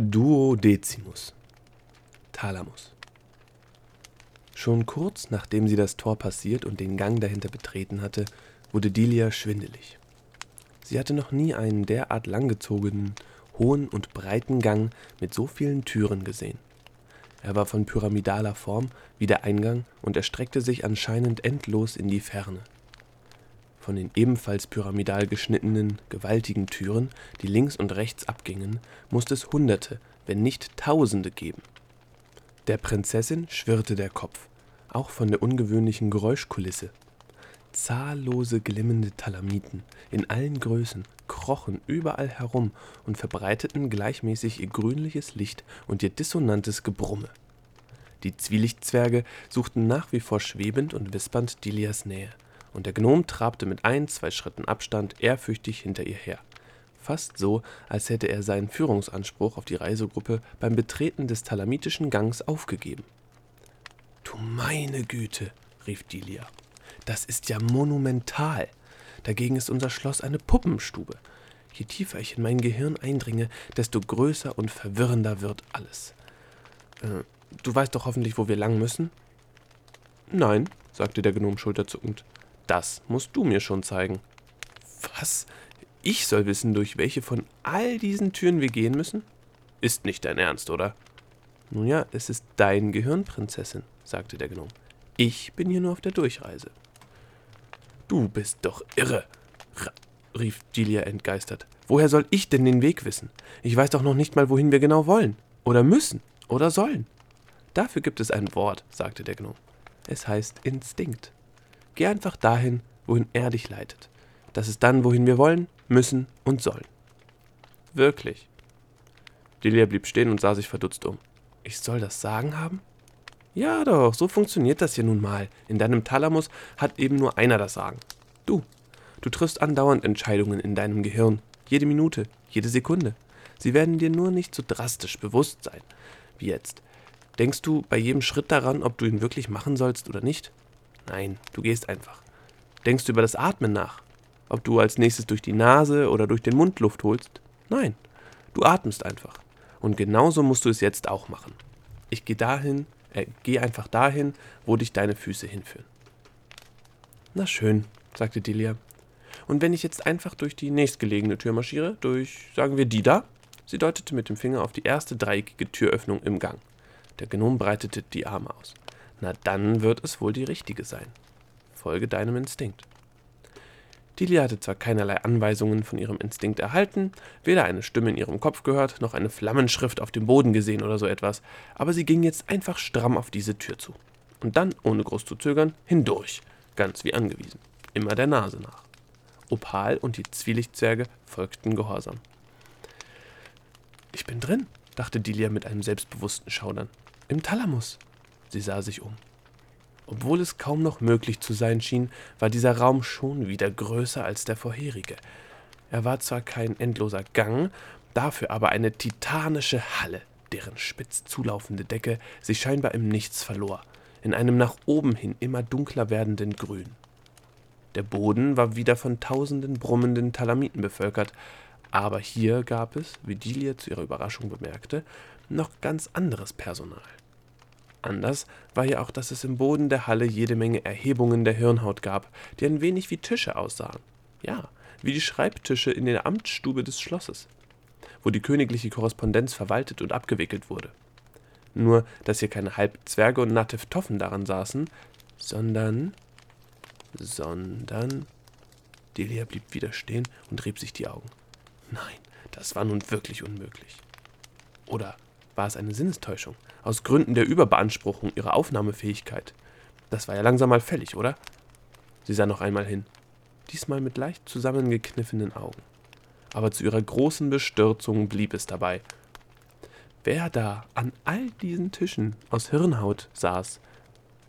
Duodecimus Thalamus Schon kurz nachdem sie das Tor passiert und den Gang dahinter betreten hatte, wurde Delia schwindelig. Sie hatte noch nie einen derart langgezogenen, hohen und breiten Gang mit so vielen Türen gesehen. Er war von pyramidaler Form wie der Eingang und erstreckte sich anscheinend endlos in die Ferne von den ebenfalls pyramidal geschnittenen, gewaltigen Türen, die links und rechts abgingen, musste es Hunderte, wenn nicht Tausende geben. Der Prinzessin schwirrte der Kopf, auch von der ungewöhnlichen Geräuschkulisse. Zahllose glimmende Talamiten in allen Größen krochen überall herum und verbreiteten gleichmäßig ihr grünliches Licht und ihr dissonantes Gebrumme. Die Zwielichtzwerge suchten nach wie vor schwebend und wispernd Dilias Nähe und der Gnom trabte mit ein, zwei Schritten Abstand ehrfürchtig hinter ihr her. Fast so, als hätte er seinen Führungsanspruch auf die Reisegruppe beim Betreten des talamitischen Gangs aufgegeben. Du meine Güte, rief Delia. Das ist ja monumental. Dagegen ist unser Schloss eine Puppenstube. Je tiefer ich in mein Gehirn eindringe, desto größer und verwirrender wird alles. Äh, du weißt doch hoffentlich, wo wir lang müssen? Nein, sagte der Gnom schulterzuckend. Das musst du mir schon zeigen. Was? Ich soll wissen, durch welche von all diesen Türen wir gehen müssen? Ist nicht dein Ernst, oder? Nun ja, es ist dein Gehirn, Prinzessin, sagte der Gnome. Ich bin hier nur auf der Durchreise. Du bist doch irre, rief Gilia entgeistert. Woher soll ich denn den Weg wissen? Ich weiß doch noch nicht mal, wohin wir genau wollen. Oder müssen. Oder sollen. Dafür gibt es ein Wort, sagte der Gnome. Es heißt Instinkt. Geh einfach dahin, wohin er dich leitet. Das ist dann, wohin wir wollen, müssen und sollen. Wirklich. Delia blieb stehen und sah sich verdutzt um. Ich soll das Sagen haben? Ja doch, so funktioniert das hier nun mal. In deinem Thalamus hat eben nur einer das Sagen. Du. Du triffst andauernd Entscheidungen in deinem Gehirn. Jede Minute, jede Sekunde. Sie werden dir nur nicht so drastisch bewusst sein wie jetzt. Denkst du bei jedem Schritt daran, ob du ihn wirklich machen sollst oder nicht? Nein, du gehst einfach. Denkst du über das Atmen nach? Ob du als nächstes durch die Nase oder durch den Mund Luft holst? Nein, du atmest einfach. Und genauso musst du es jetzt auch machen. Ich gehe dahin, äh, geh einfach dahin, wo dich deine Füße hinführen. Na schön, sagte Delia. Und wenn ich jetzt einfach durch die nächstgelegene Tür marschiere, durch, sagen wir, die da? Sie deutete mit dem Finger auf die erste dreieckige Türöffnung im Gang. Der Gnom breitete die Arme aus. Na dann wird es wohl die richtige sein. Folge deinem Instinkt. Delia hatte zwar keinerlei Anweisungen von ihrem Instinkt erhalten, weder eine Stimme in ihrem Kopf gehört, noch eine Flammenschrift auf dem Boden gesehen oder so etwas, aber sie ging jetzt einfach stramm auf diese Tür zu. Und dann, ohne groß zu zögern, hindurch, ganz wie angewiesen, immer der Nase nach. Opal und die Zwielichtzwerge folgten gehorsam. Ich bin drin, dachte Delia mit einem selbstbewussten Schaudern. Im Thalamus. Sie sah sich um. Obwohl es kaum noch möglich zu sein schien, war dieser Raum schon wieder größer als der vorherige. Er war zwar kein endloser Gang, dafür aber eine titanische Halle, deren spitz zulaufende Decke sich scheinbar im Nichts verlor, in einem nach oben hin immer dunkler werdenden Grün. Der Boden war wieder von tausenden brummenden Talamiten bevölkert, aber hier gab es, wie Delia zu ihrer Überraschung bemerkte, noch ganz anderes Personal. Anders war ja auch, dass es im Boden der Halle jede Menge Erhebungen der Hirnhaut gab, die ein wenig wie Tische aussahen. Ja, wie die Schreibtische in der Amtsstube des Schlosses, wo die königliche Korrespondenz verwaltet und abgewickelt wurde. Nur, dass hier keine Halbzwerge und Nativ Toffen daran saßen, sondern. sondern. Delia blieb wieder stehen und rieb sich die Augen. Nein, das war nun wirklich unmöglich. Oder war es eine Sinnestäuschung, aus Gründen der Überbeanspruchung ihrer Aufnahmefähigkeit. Das war ja langsam mal fällig, oder? Sie sah noch einmal hin, diesmal mit leicht zusammengekniffenen Augen. Aber zu ihrer großen Bestürzung blieb es dabei. Wer da an all diesen Tischen aus Hirnhaut saß,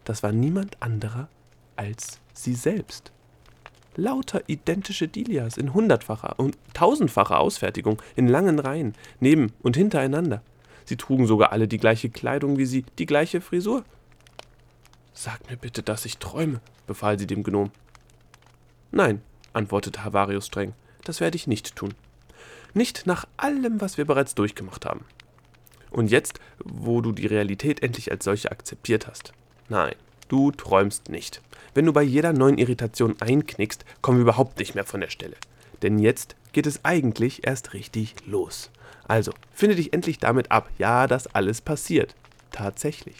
das war niemand anderer als sie selbst. Lauter identische Dilias in hundertfacher und tausendfacher Ausfertigung, in langen Reihen, neben und hintereinander. Sie trugen sogar alle die gleiche Kleidung wie sie, die gleiche Frisur. Sag mir bitte, dass ich träume, befahl sie dem Gnom. Nein, antwortete Havarius streng, das werde ich nicht tun. Nicht nach allem, was wir bereits durchgemacht haben. Und jetzt, wo du die Realität endlich als solche akzeptiert hast. Nein, du träumst nicht. Wenn du bei jeder neuen Irritation einknickst, kommen wir überhaupt nicht mehr von der Stelle. Denn jetzt geht es eigentlich erst richtig los. Also, finde dich endlich damit ab. Ja, dass alles passiert. Tatsächlich.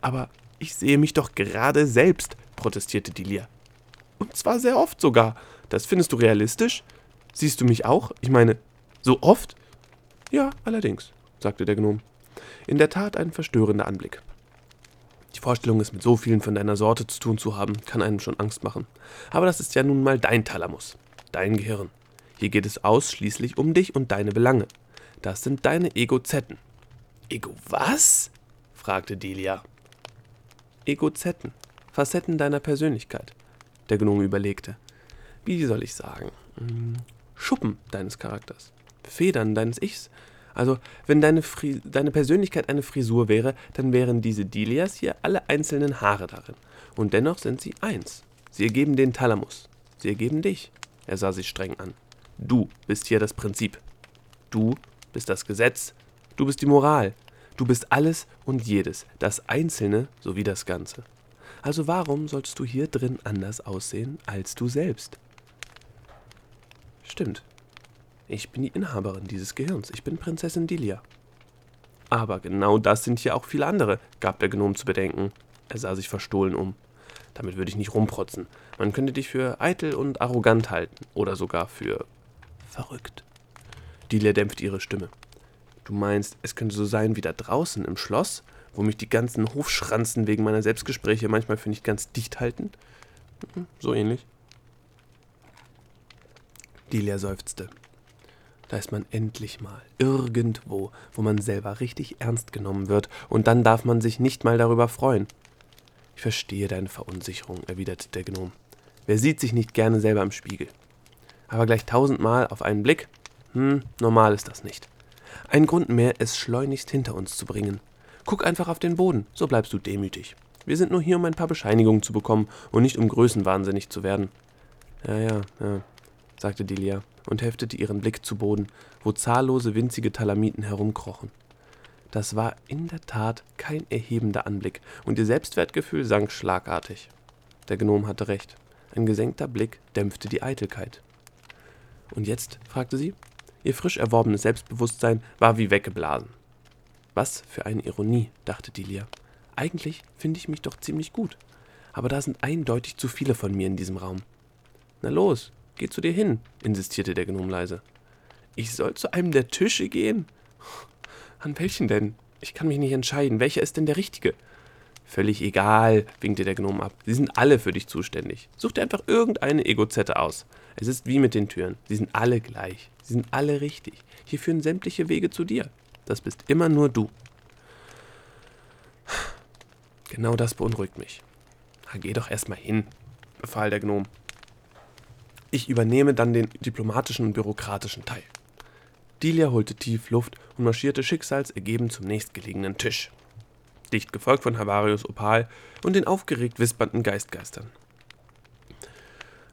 Aber ich sehe mich doch gerade selbst, protestierte Delia. Und zwar sehr oft sogar. Das findest du realistisch? Siehst du mich auch? Ich meine, so oft? Ja, allerdings, sagte der Gnom. In der Tat ein verstörender Anblick. Die Vorstellung, es mit so vielen von deiner Sorte zu tun zu haben, kann einem schon Angst machen. Aber das ist ja nun mal dein Thalamus, dein Gehirn. Hier geht es ausschließlich um dich und deine Belange. Das sind deine Egozetten. Ego was? fragte Delia. Egozetten, Facetten deiner Persönlichkeit. Der Gnome überlegte. Wie soll ich sagen? Hm, Schuppen deines Charakters. Federn deines Ichs. Also, wenn deine, deine Persönlichkeit eine Frisur wäre, dann wären diese Delias hier alle einzelnen Haare darin. Und dennoch sind sie eins. Sie ergeben den Thalamus. Sie ergeben dich. Er sah sie streng an. Du bist hier das Prinzip. Du bist das Gesetz. Du bist die Moral. Du bist alles und jedes, das Einzelne sowie das Ganze. Also warum sollst du hier drin anders aussehen als du selbst? Stimmt. Ich bin die Inhaberin dieses Gehirns. Ich bin Prinzessin Delia. Aber genau das sind hier auch viele andere, gab der Gnom zu bedenken. Er sah sich verstohlen um. Damit würde ich nicht rumprotzen. Man könnte dich für eitel und arrogant halten oder sogar für verrückt. Delia dämpfte ihre Stimme. Du meinst, es könnte so sein wie da draußen im Schloss, wo mich die ganzen Hofschranzen wegen meiner Selbstgespräche manchmal für nicht ganz dicht halten? Mhm, so ähnlich. Delia seufzte. Da ist man endlich mal irgendwo, wo man selber richtig ernst genommen wird, und dann darf man sich nicht mal darüber freuen. Ich verstehe deine Verunsicherung, erwiderte der Gnom. Wer sieht sich nicht gerne selber im Spiegel? Aber gleich tausendmal auf einen Blick? Hm, normal ist das nicht. Ein Grund mehr, es schleunigst hinter uns zu bringen. Guck einfach auf den Boden, so bleibst du demütig. Wir sind nur hier, um ein paar Bescheinigungen zu bekommen und nicht um größenwahnsinnig zu werden. Ja, ja, ja, sagte Delia und heftete ihren Blick zu Boden, wo zahllose winzige Talamiten herumkrochen. Das war in der Tat kein erhebender Anblick, und ihr Selbstwertgefühl sank schlagartig. Der Gnom hatte recht. Ein gesenkter Blick dämpfte die Eitelkeit. Und jetzt? fragte sie. Ihr frisch erworbenes Selbstbewusstsein war wie weggeblasen. Was für eine Ironie, dachte Delia. Eigentlich finde ich mich doch ziemlich gut. Aber da sind eindeutig zu viele von mir in diesem Raum. Na los, Geh zu dir hin, insistierte der Gnom leise. Ich soll zu einem der Tische gehen? An welchen denn? Ich kann mich nicht entscheiden. Welcher ist denn der richtige? Völlig egal, winkte der Gnom ab. Sie sind alle für dich zuständig. Such dir einfach irgendeine Egozette aus. Es ist wie mit den Türen. Sie sind alle gleich. Sie sind alle richtig. Hier führen sämtliche Wege zu dir. Das bist immer nur du. Genau das beunruhigt mich. Na, geh doch erstmal hin, befahl der Gnom. Ich übernehme dann den diplomatischen und bürokratischen Teil. Delia holte tief Luft und marschierte schicksalsergeben zum nächstgelegenen Tisch. Dicht gefolgt von Havarius Opal und den aufgeregt wispernden Geistgeistern.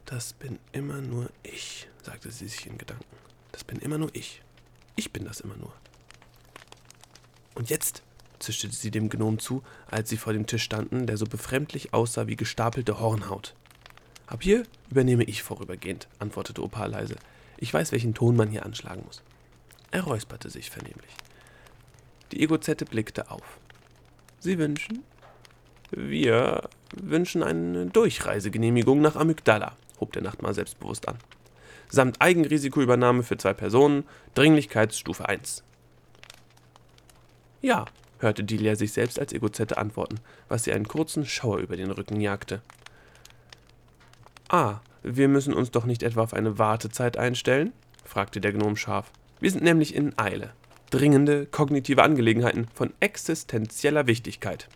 Das bin immer nur ich, sagte sie sich in Gedanken. Das bin immer nur ich. Ich bin das immer nur. Und jetzt, zischte sie dem Gnom zu, als sie vor dem Tisch standen, der so befremdlich aussah wie gestapelte Hornhaut. Ab hier übernehme ich vorübergehend, antwortete Opal leise. Ich weiß, welchen Ton man hier anschlagen muss. Er räusperte sich vernehmlich. Die Egozette blickte auf. Sie wünschen? Wir wünschen eine Durchreisegenehmigung nach Amygdala, hob der Nachtmahl selbstbewusst an. Samt Eigenrisikoübernahme für zwei Personen, Dringlichkeitsstufe 1. Ja, hörte Delia sich selbst als Egozette antworten, was sie einen kurzen Schauer über den Rücken jagte. Ah, wir müssen uns doch nicht etwa auf eine Wartezeit einstellen? fragte der Gnom scharf. Wir sind nämlich in Eile. Dringende kognitive Angelegenheiten von existenzieller Wichtigkeit.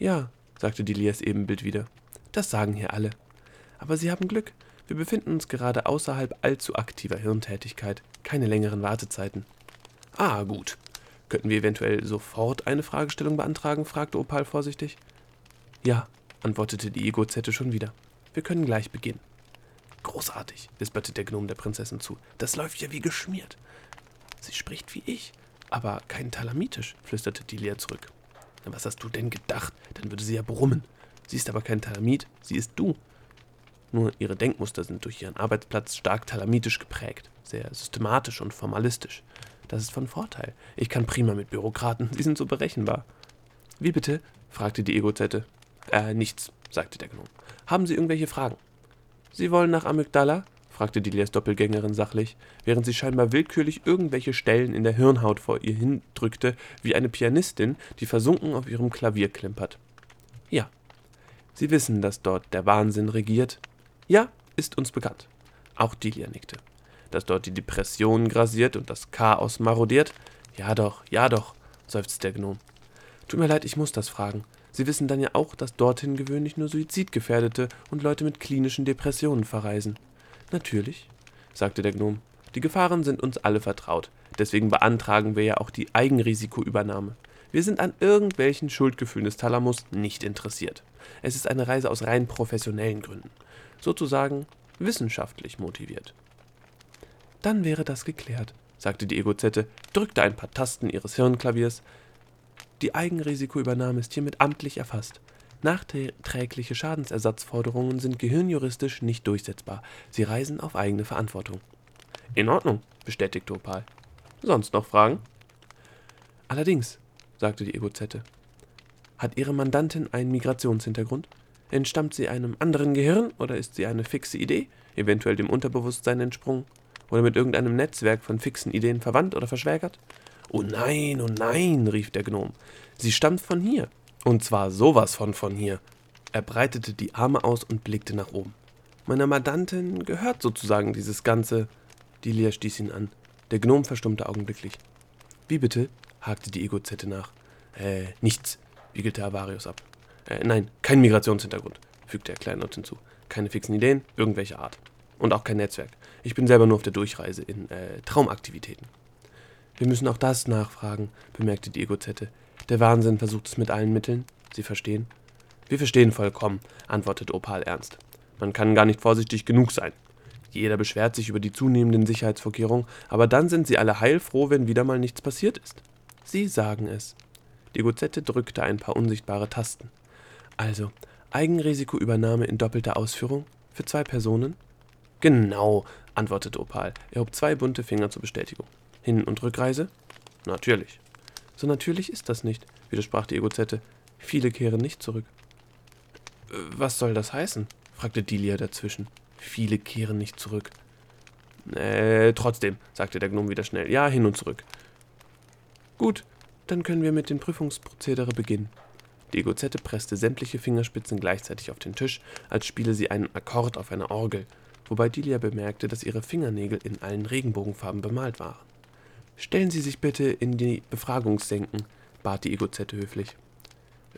Ja, sagte Dilias Ebenbild wieder. Das sagen hier alle. Aber Sie haben Glück. Wir befinden uns gerade außerhalb allzu aktiver Hirntätigkeit. Keine längeren Wartezeiten. Ah, gut. Könnten wir eventuell sofort eine Fragestellung beantragen? fragte Opal vorsichtig. Ja, antwortete die Egozette schon wieder. Wir können gleich beginnen. Großartig, wisperte der Gnome der Prinzessin zu. Das läuft ja wie geschmiert. Sie spricht wie ich. Aber kein Talamitisch, flüsterte Delia zurück. Was hast du denn gedacht? Dann würde sie ja brummen. Sie ist aber kein Talamit, sie ist du. Nur ihre Denkmuster sind durch ihren Arbeitsplatz stark talamitisch geprägt, sehr systematisch und formalistisch. Das ist von Vorteil. Ich kann prima mit Bürokraten, sie sind so berechenbar. Wie bitte? fragte die Egozette. Äh, nichts, sagte der Gnome. Haben Sie irgendwelche Fragen? Sie wollen nach Amygdala? Fragte Delias Doppelgängerin sachlich, während sie scheinbar willkürlich irgendwelche Stellen in der Hirnhaut vor ihr hindrückte, wie eine Pianistin, die versunken auf ihrem Klavier klimpert. Ja. Sie wissen, dass dort der Wahnsinn regiert? Ja, ist uns bekannt. Auch Delia nickte. Dass dort die Depression grasiert und das Chaos marodiert? Ja doch, ja doch, seufzte der Gnom. Tut mir leid, ich muss das fragen. Sie wissen dann ja auch, dass dorthin gewöhnlich nur Suizidgefährdete und Leute mit klinischen Depressionen verreisen. Natürlich, sagte der Gnom. Die Gefahren sind uns alle vertraut. Deswegen beantragen wir ja auch die Eigenrisikoübernahme. Wir sind an irgendwelchen Schuldgefühlen des Thalamus nicht interessiert. Es ist eine Reise aus rein professionellen Gründen. Sozusagen wissenschaftlich motiviert. Dann wäre das geklärt, sagte die Egozette, drückte ein paar Tasten ihres Hirnklaviers. Die Eigenrisikoübernahme ist hiermit amtlich erfasst. Nachträgliche Schadensersatzforderungen sind gehirnjuristisch nicht durchsetzbar. Sie reisen auf eigene Verantwortung. In Ordnung, bestätigte Opal. Sonst noch Fragen? Allerdings, sagte die Egozette. Hat Ihre Mandantin einen Migrationshintergrund? Entstammt sie einem anderen Gehirn oder ist sie eine fixe Idee, eventuell dem Unterbewusstsein entsprungen? Oder mit irgendeinem Netzwerk von fixen Ideen verwandt oder verschwägert? Oh nein, oh nein, rief der Gnom. Sie stammt von hier, und zwar sowas von von hier. Er breitete die Arme aus und blickte nach oben. Meiner Mandantin gehört sozusagen dieses ganze. Delia stieß ihn an. Der Gnom verstummte augenblicklich. Wie bitte? hakte die Egozette nach. Äh, nichts, wiegelte Avarius ab. Äh, nein, kein Migrationshintergrund, fügte er kleinlaut hinzu. Keine fixen Ideen, irgendwelcher Art. Und auch kein Netzwerk. Ich bin selber nur auf der Durchreise in äh, Traumaktivitäten. Wir müssen auch das nachfragen, bemerkte die Egozette. Der Wahnsinn versucht es mit allen Mitteln. Sie verstehen? Wir verstehen vollkommen, antwortete Opal ernst. Man kann gar nicht vorsichtig genug sein. Jeder beschwert sich über die zunehmenden Sicherheitsvorkehrungen, aber dann sind sie alle heilfroh, wenn wieder mal nichts passiert ist. Sie sagen es. Die Gozette drückte ein paar unsichtbare Tasten. Also, Eigenrisikoübernahme in doppelter Ausführung? Für zwei Personen? Genau, antwortete Opal. Er hob zwei bunte Finger zur Bestätigung. Hin- und Rückreise? Natürlich. So natürlich ist das nicht, widersprach die Egozette. Viele kehren nicht zurück. Äh, was soll das heißen? fragte Delia dazwischen. Viele kehren nicht zurück. Äh, trotzdem, sagte der Gnome wieder schnell. Ja, hin und zurück. Gut, dann können wir mit dem Prüfungsprozedere beginnen. Die Egozette presste sämtliche Fingerspitzen gleichzeitig auf den Tisch, als spiele sie einen Akkord auf einer Orgel, wobei Delia bemerkte, dass ihre Fingernägel in allen Regenbogenfarben bemalt waren. Stellen Sie sich bitte in die Befragungssenken, bat die Egozette höflich.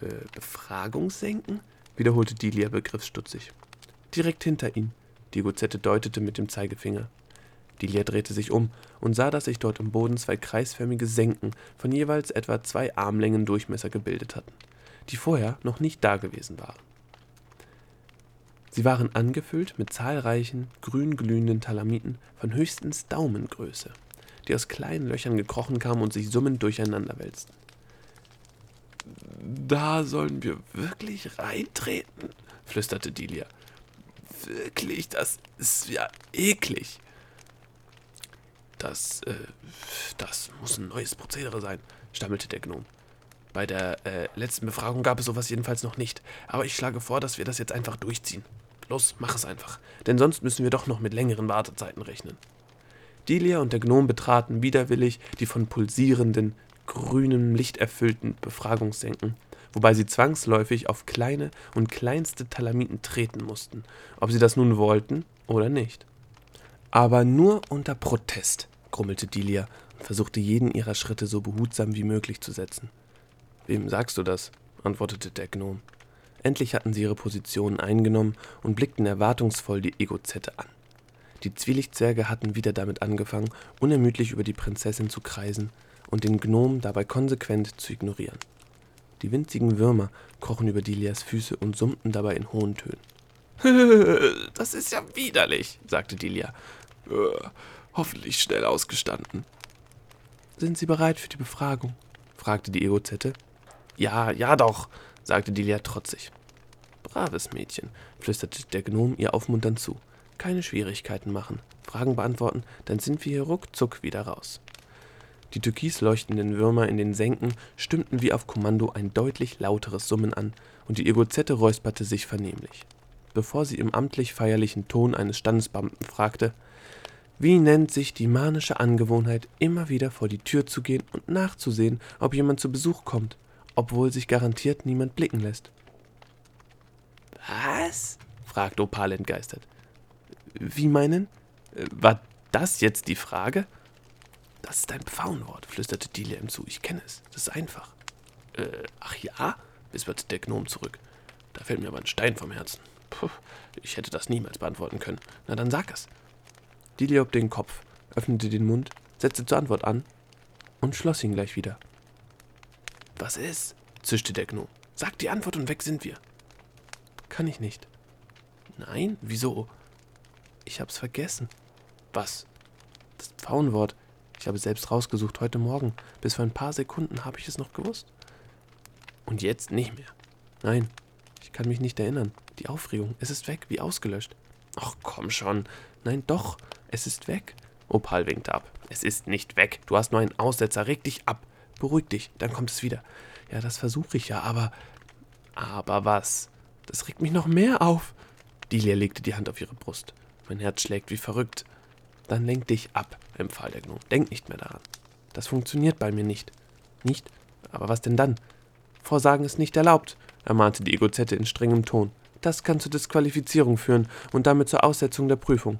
Äh, Befragungssenken? wiederholte Delia begriffsstutzig. Direkt hinter Ihnen. Die Egozette deutete mit dem Zeigefinger. Delia drehte sich um und sah, dass sich dort im Boden zwei kreisförmige Senken von jeweils etwa zwei Armlängen Durchmesser gebildet hatten, die vorher noch nicht dagewesen waren. Sie waren angefüllt mit zahlreichen grün glühenden Talamiten von höchstens Daumengröße die aus kleinen Löchern gekrochen kamen und sich summend durcheinander wälzten. Da sollen wir wirklich reintreten, flüsterte Delia. Wirklich, das ist ja eklig. Das, äh, das muss ein neues Prozedere sein, stammelte der Gnom. Bei der äh, letzten Befragung gab es sowas jedenfalls noch nicht. Aber ich schlage vor, dass wir das jetzt einfach durchziehen. Los, mach es einfach. Denn sonst müssen wir doch noch mit längeren Wartezeiten rechnen. Delia und der Gnom betraten widerwillig die von pulsierenden, grünem Licht erfüllten Befragungssenken, wobei sie zwangsläufig auf kleine und kleinste Talamiten treten mussten, ob sie das nun wollten oder nicht. Aber nur unter Protest, grummelte Delia und versuchte jeden ihrer Schritte so behutsam wie möglich zu setzen. Wem sagst du das? antwortete der Gnom. Endlich hatten sie ihre Positionen eingenommen und blickten erwartungsvoll die Egozette an. Die Zwielichtzwerge hatten wieder damit angefangen, unermüdlich über die Prinzessin zu kreisen und den Gnom dabei konsequent zu ignorieren. Die winzigen Würmer krochen über Delias Füße und summten dabei in hohen Tönen. das ist ja widerlich, sagte Delia. Äh, hoffentlich schnell ausgestanden. Sind Sie bereit für die Befragung? fragte die Egozette. Ja, ja doch, sagte Delia trotzig. Braves Mädchen, flüsterte der Gnom ihr aufmunternd zu. Keine Schwierigkeiten machen, Fragen beantworten, dann sind wir hier ruckzuck wieder raus. Die türkis leuchtenden Würmer in den Senken stimmten wie auf Kommando ein deutlich lauteres Summen an, und die Egozette räusperte sich vernehmlich. Bevor sie im amtlich feierlichen Ton eines Standesbeamten fragte, wie nennt sich die manische Angewohnheit, immer wieder vor die Tür zu gehen und nachzusehen, ob jemand zu Besuch kommt, obwohl sich garantiert niemand blicken lässt? Was? fragte Opal entgeistert. Wie meinen? War das jetzt die Frage? Das ist ein Pfauenwort, flüsterte Delia ihm zu. Ich kenne es. Das ist einfach. Äh, ach ja? wisperte der Gnom zurück. Da fällt mir aber ein Stein vom Herzen. Puh, ich hätte das niemals beantworten können. Na dann sag es. Delia hob den Kopf, öffnete den Mund, setzte zur Antwort an und schloss ihn gleich wieder. Was ist? zischte der Gnom. Sag die Antwort und weg sind wir. Kann ich nicht. Nein? Wieso? Ich hab's vergessen. Was? Das Pfauenwort. Ich habe es selbst rausgesucht heute Morgen. Bis vor ein paar Sekunden habe ich es noch gewusst. Und jetzt nicht mehr? Nein, ich kann mich nicht erinnern. Die Aufregung, es ist weg, wie ausgelöscht. Ach komm schon. Nein, doch, es ist weg. Opal winkte ab. Es ist nicht weg. Du hast nur einen Aussetzer. Reg dich ab. Beruhig dich, dann kommt es wieder. Ja, das versuche ich ja, aber. Aber was? Das regt mich noch mehr auf. Delia legte die Hand auf ihre Brust. Mein Herz schlägt wie verrückt. Dann lenk dich ab, empfahl der Gnome. Denk nicht mehr daran. Das funktioniert bei mir nicht. Nicht? Aber was denn dann? Vorsagen ist nicht erlaubt, ermahnte die Egozette in strengem Ton. Das kann zur Disqualifizierung führen und damit zur Aussetzung der Prüfung.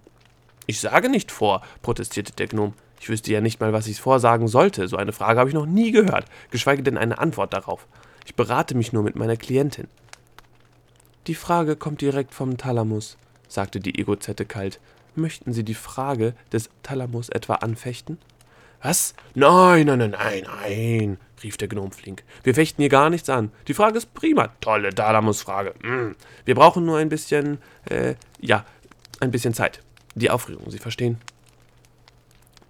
Ich sage nicht vor, protestierte der Gnome. Ich wüsste ja nicht mal, was ich vorsagen sollte. So eine Frage habe ich noch nie gehört, geschweige denn eine Antwort darauf. Ich berate mich nur mit meiner Klientin. Die Frage kommt direkt vom Thalamus, sagte die Egozette kalt. Möchten Sie die Frage des Thalamus etwa anfechten? Was? Nein, nein, nein, nein, nein, rief der Gnom flink. Wir fechten hier gar nichts an. Die Frage ist prima. Tolle Thalamus-Frage. Mm. Wir brauchen nur ein bisschen, äh, ja, ein bisschen Zeit. Die Aufregung, Sie verstehen?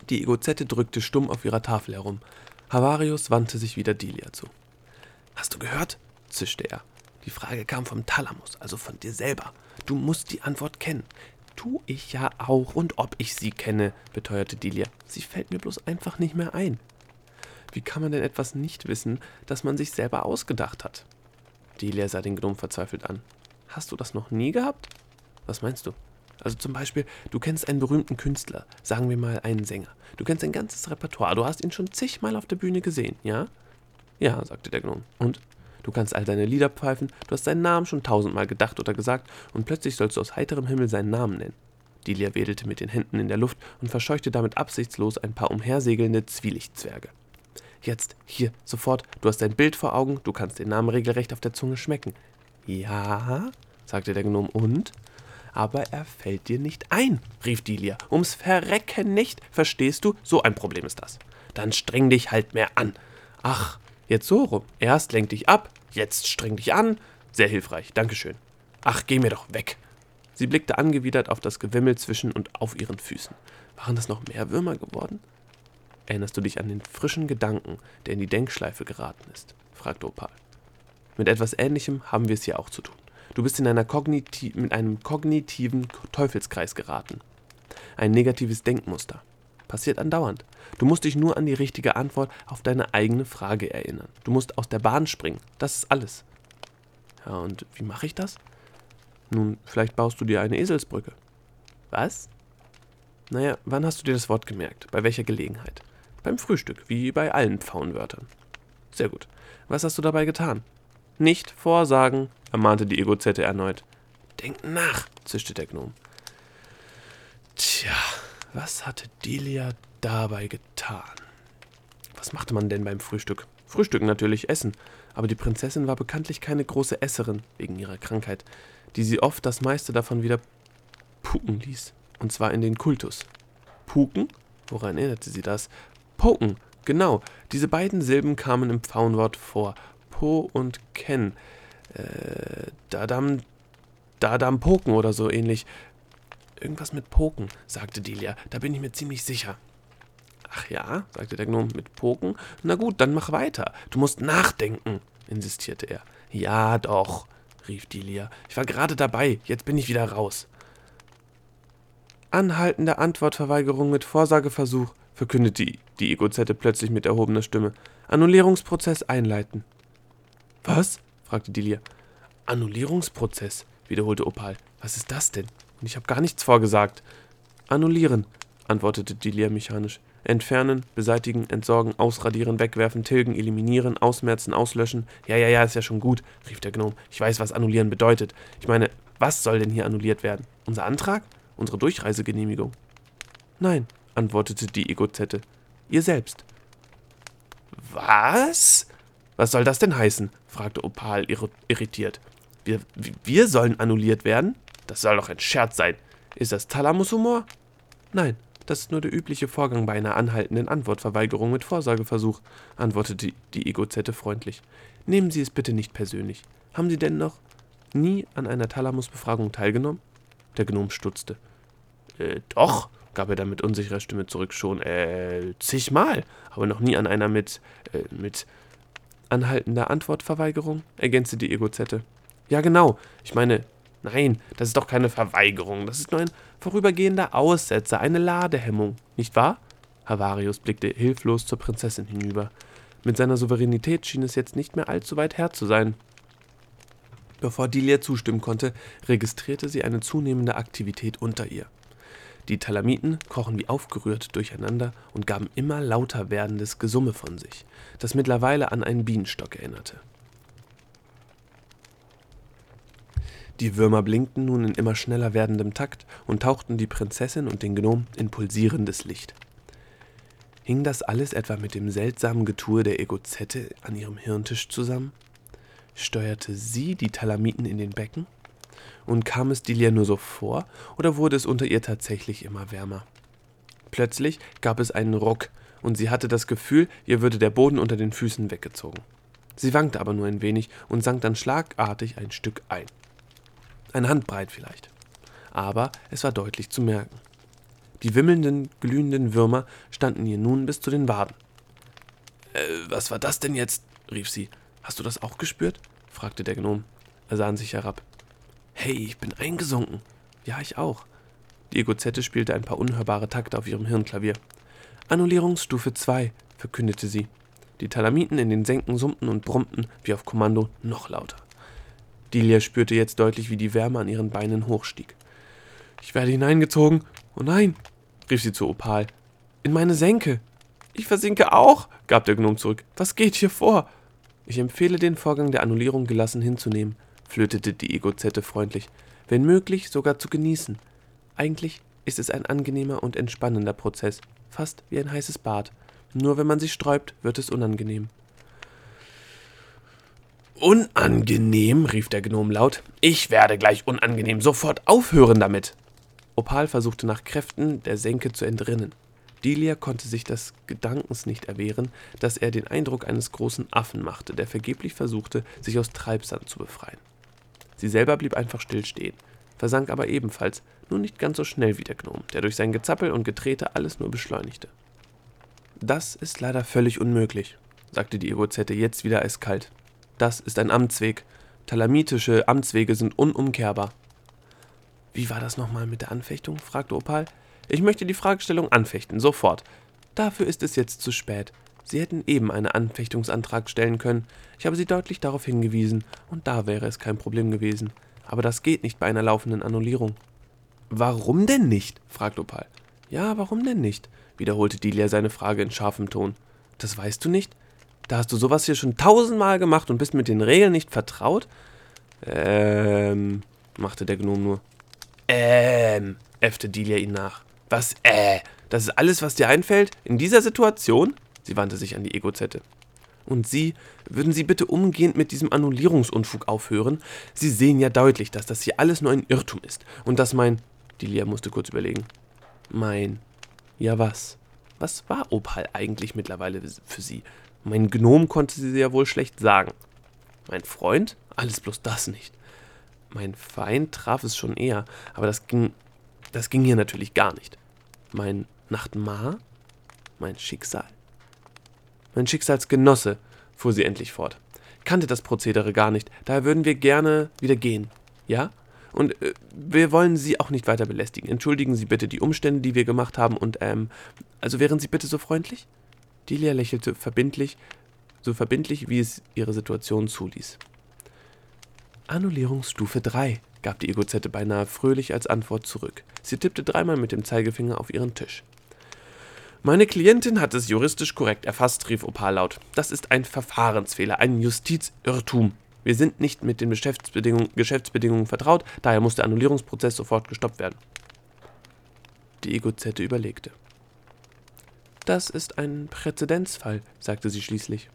Die Egozette drückte stumm auf ihrer Tafel herum. Havarius wandte sich wieder Delia zu. Hast du gehört? zischte er. Die Frage kam vom Thalamus, also von dir selber. Du musst die Antwort kennen. Tu ich ja auch, und ob ich sie kenne, beteuerte Delia. Sie fällt mir bloß einfach nicht mehr ein. Wie kann man denn etwas nicht wissen, das man sich selber ausgedacht hat? Delia sah den Gnom verzweifelt an. Hast du das noch nie gehabt? Was meinst du? Also zum Beispiel, du kennst einen berühmten Künstler, sagen wir mal einen Sänger. Du kennst ein ganzes Repertoire, du hast ihn schon zigmal auf der Bühne gesehen, ja? Ja, sagte der Gnom. Und? Du kannst all deine Lieder pfeifen, du hast seinen Namen schon tausendmal gedacht oder gesagt, und plötzlich sollst du aus heiterem Himmel seinen Namen nennen. Delia wedelte mit den Händen in der Luft und verscheuchte damit absichtslos ein paar umhersegelnde Zwielichtzwerge. Jetzt, hier, sofort, du hast dein Bild vor Augen, du kannst den Namen regelrecht auf der Zunge schmecken. Ja, sagte der Gnom, und? Aber er fällt dir nicht ein, rief Delia. Ums Verrecken nicht, verstehst du? So ein Problem ist das. Dann streng dich halt mehr an. Ach, Jetzt so rum. Erst lenk dich ab, jetzt streng dich an. Sehr hilfreich, Dankeschön. Ach, geh mir doch weg. Sie blickte angewidert auf das Gewimmel zwischen und auf ihren Füßen. Waren das noch mehr Würmer geworden? Erinnerst du dich an den frischen Gedanken, der in die Denkschleife geraten ist? fragte Opal. Mit etwas Ähnlichem haben wir es hier auch zu tun. Du bist in einer mit einem kognitiven Teufelskreis geraten. Ein negatives Denkmuster. Passiert andauernd. Du musst dich nur an die richtige Antwort auf deine eigene Frage erinnern. Du musst aus der Bahn springen. Das ist alles. Ja, und wie mache ich das? Nun, vielleicht baust du dir eine Eselsbrücke. Was? Naja, wann hast du dir das Wort gemerkt? Bei welcher Gelegenheit? Beim Frühstück, wie bei allen Pfauenwörtern. Sehr gut. Was hast du dabei getan? Nicht vorsagen, ermahnte die Egozette erneut. Denk nach, zischte der Gnom. Tja, was hatte Delia dabei getan? Was machte man denn beim Frühstück? Frühstücken natürlich, Essen. Aber die Prinzessin war bekanntlich keine große Esserin, wegen ihrer Krankheit, die sie oft das meiste davon wieder puken ließ. Und zwar in den Kultus. Puken? Woran erinnerte sie das? Poken, genau. Diese beiden Silben kamen im Pfauenwort vor. Po und Ken. Äh, Dadam, Dadam Poken oder so ähnlich. Irgendwas mit Poken, sagte Delia. Da bin ich mir ziemlich sicher. Ach ja, sagte der Gnome mit Poken. Na gut, dann mach weiter. Du musst nachdenken, insistierte er. Ja, doch, rief Delia. Ich war gerade dabei, jetzt bin ich wieder raus. Anhaltende Antwortverweigerung mit Vorsageversuch, verkündete die, Egozette plötzlich mit erhobener Stimme. Annullierungsprozess einleiten. Was? fragte Delia. Annullierungsprozess, wiederholte Opal. Was ist das denn? Und ich habe gar nichts vorgesagt. Annullieren, antwortete Delia mechanisch. Entfernen, beseitigen, entsorgen, ausradieren, wegwerfen, tilgen, eliminieren, ausmerzen, auslöschen. Ja, ja, ja, ist ja schon gut, rief der Gnome. Ich weiß, was annullieren bedeutet. Ich meine, was soll denn hier annulliert werden? Unser Antrag? Unsere Durchreisegenehmigung? Nein, antwortete die Egozette. Ihr selbst. Was? Was soll das denn heißen? fragte Opal irritiert. Wir, wir sollen annulliert werden? Das soll doch ein Scherz sein. Ist das Thalamushumor? Nein, das ist nur der übliche Vorgang bei einer anhaltenden Antwortverweigerung mit Vorsorgeversuch, antwortete die Egozette freundlich. Nehmen Sie es bitte nicht persönlich. Haben Sie denn noch nie an einer Thalamusbefragung teilgenommen? Der Gnom stutzte. Äh, doch, gab er dann mit unsicherer Stimme zurück, schon, äh, zigmal, aber noch nie an einer mit, äh, mit anhaltender Antwortverweigerung, ergänzte die Egozette. Ja, genau, ich meine, Nein, das ist doch keine Verweigerung, das ist nur ein vorübergehender Aussetzer, eine Ladehemmung, nicht wahr? Havarius blickte hilflos zur Prinzessin hinüber. Mit seiner Souveränität schien es jetzt nicht mehr allzu weit her zu sein. Bevor Delia zustimmen konnte, registrierte sie eine zunehmende Aktivität unter ihr. Die Talamiten krochen wie aufgerührt durcheinander und gaben immer lauter werdendes Gesumme von sich, das mittlerweile an einen Bienenstock erinnerte. Die Würmer blinkten nun in immer schneller werdendem Takt und tauchten die Prinzessin und den Gnom in pulsierendes Licht. Hing das alles etwa mit dem seltsamen Getue der Egozette an ihrem Hirntisch zusammen? Steuerte sie die Talamiten in den Becken? Und kam es Delia nur so vor, oder wurde es unter ihr tatsächlich immer wärmer? Plötzlich gab es einen Ruck, und sie hatte das Gefühl, ihr würde der Boden unter den Füßen weggezogen. Sie wankte aber nur ein wenig und sank dann schlagartig ein Stück ein. Eine Handbreit vielleicht. Aber es war deutlich zu merken. Die wimmelnden, glühenden Würmer standen ihr nun bis zu den Waden. Äh, was war das denn jetzt? rief sie. Hast du das auch gespürt? fragte der Gnom. Er sah an sich herab. Hey, ich bin eingesunken. Ja, ich auch. Die Egozette spielte ein paar unhörbare Takte auf ihrem Hirnklavier. Annullierungsstufe 2, verkündete sie. Die Talamiten in den Senken summten und brummten, wie auf Kommando, noch lauter. Delia spürte jetzt deutlich, wie die Wärme an ihren Beinen hochstieg. Ich werde hineingezogen. Oh nein, rief sie zu Opal. In meine Senke. Ich versinke auch, gab der Gnom zurück. Was geht hier vor? Ich empfehle den Vorgang der Annullierung gelassen hinzunehmen, flötete die Egozette freundlich. Wenn möglich, sogar zu genießen. Eigentlich ist es ein angenehmer und entspannender Prozess, fast wie ein heißes Bad. Nur wenn man sich sträubt, wird es unangenehm. Unangenehm, rief der Gnom laut. Ich werde gleich unangenehm sofort aufhören damit. Opal versuchte nach Kräften der Senke zu entrinnen. Delia konnte sich des Gedankens nicht erwehren, dass er den Eindruck eines großen Affen machte, der vergeblich versuchte, sich aus Treibsand zu befreien. Sie selber blieb einfach still stehen, versank aber ebenfalls, nur nicht ganz so schnell wie der Gnom, der durch sein Gezappel und Getrete alles nur beschleunigte. Das ist leider völlig unmöglich, sagte die Egozette jetzt wieder eiskalt. Das ist ein Amtsweg. Talamitische Amtswege sind unumkehrbar. Wie war das nochmal mit der Anfechtung? fragte Opal. Ich möchte die Fragestellung anfechten, sofort. Dafür ist es jetzt zu spät. Sie hätten eben einen Anfechtungsantrag stellen können. Ich habe Sie deutlich darauf hingewiesen, und da wäre es kein Problem gewesen. Aber das geht nicht bei einer laufenden Annullierung. Warum denn nicht? fragte Opal. Ja, warum denn nicht? wiederholte Delia seine Frage in scharfem Ton. Das weißt du nicht? Da hast du sowas hier schon tausendmal gemacht und bist mit den Regeln nicht vertraut? Ähm, machte der Gnom nur. Ähm, äffte Delia ihn nach. Was, äh? Das ist alles, was dir einfällt? In dieser Situation? Sie wandte sich an die Egozette. Und Sie, würden Sie bitte umgehend mit diesem Annullierungsunfug aufhören? Sie sehen ja deutlich, dass das hier alles nur ein Irrtum ist. Und dass mein. Delia musste kurz überlegen. Mein. Ja, was? Was war Opal eigentlich mittlerweile für Sie? Mein Gnom konnte sie ja wohl schlecht sagen. Mein Freund? Alles bloß das nicht. Mein Feind traf es schon eher, aber das ging, das ging hier natürlich gar nicht. Mein Nachtmar? Mein Schicksal. Mein Schicksalsgenosse, fuhr sie endlich fort, kannte das Prozedere gar nicht, daher würden wir gerne wieder gehen. Ja? Und äh, wir wollen Sie auch nicht weiter belästigen. Entschuldigen Sie bitte die Umstände, die wir gemacht haben und, ähm, also wären Sie bitte so freundlich? Delia lächelte verbindlich, so verbindlich, wie es ihre Situation zuließ. Annullierungsstufe 3, gab die Egozette beinahe fröhlich als Antwort zurück. Sie tippte dreimal mit dem Zeigefinger auf ihren Tisch. Meine Klientin hat es juristisch korrekt erfasst, rief Opal laut. Das ist ein Verfahrensfehler, ein Justizirrtum. Wir sind nicht mit den Geschäftsbedingungen, Geschäftsbedingungen vertraut, daher muss der Annullierungsprozess sofort gestoppt werden. Die Egozette überlegte. Das ist ein Präzedenzfall, sagte sie schließlich.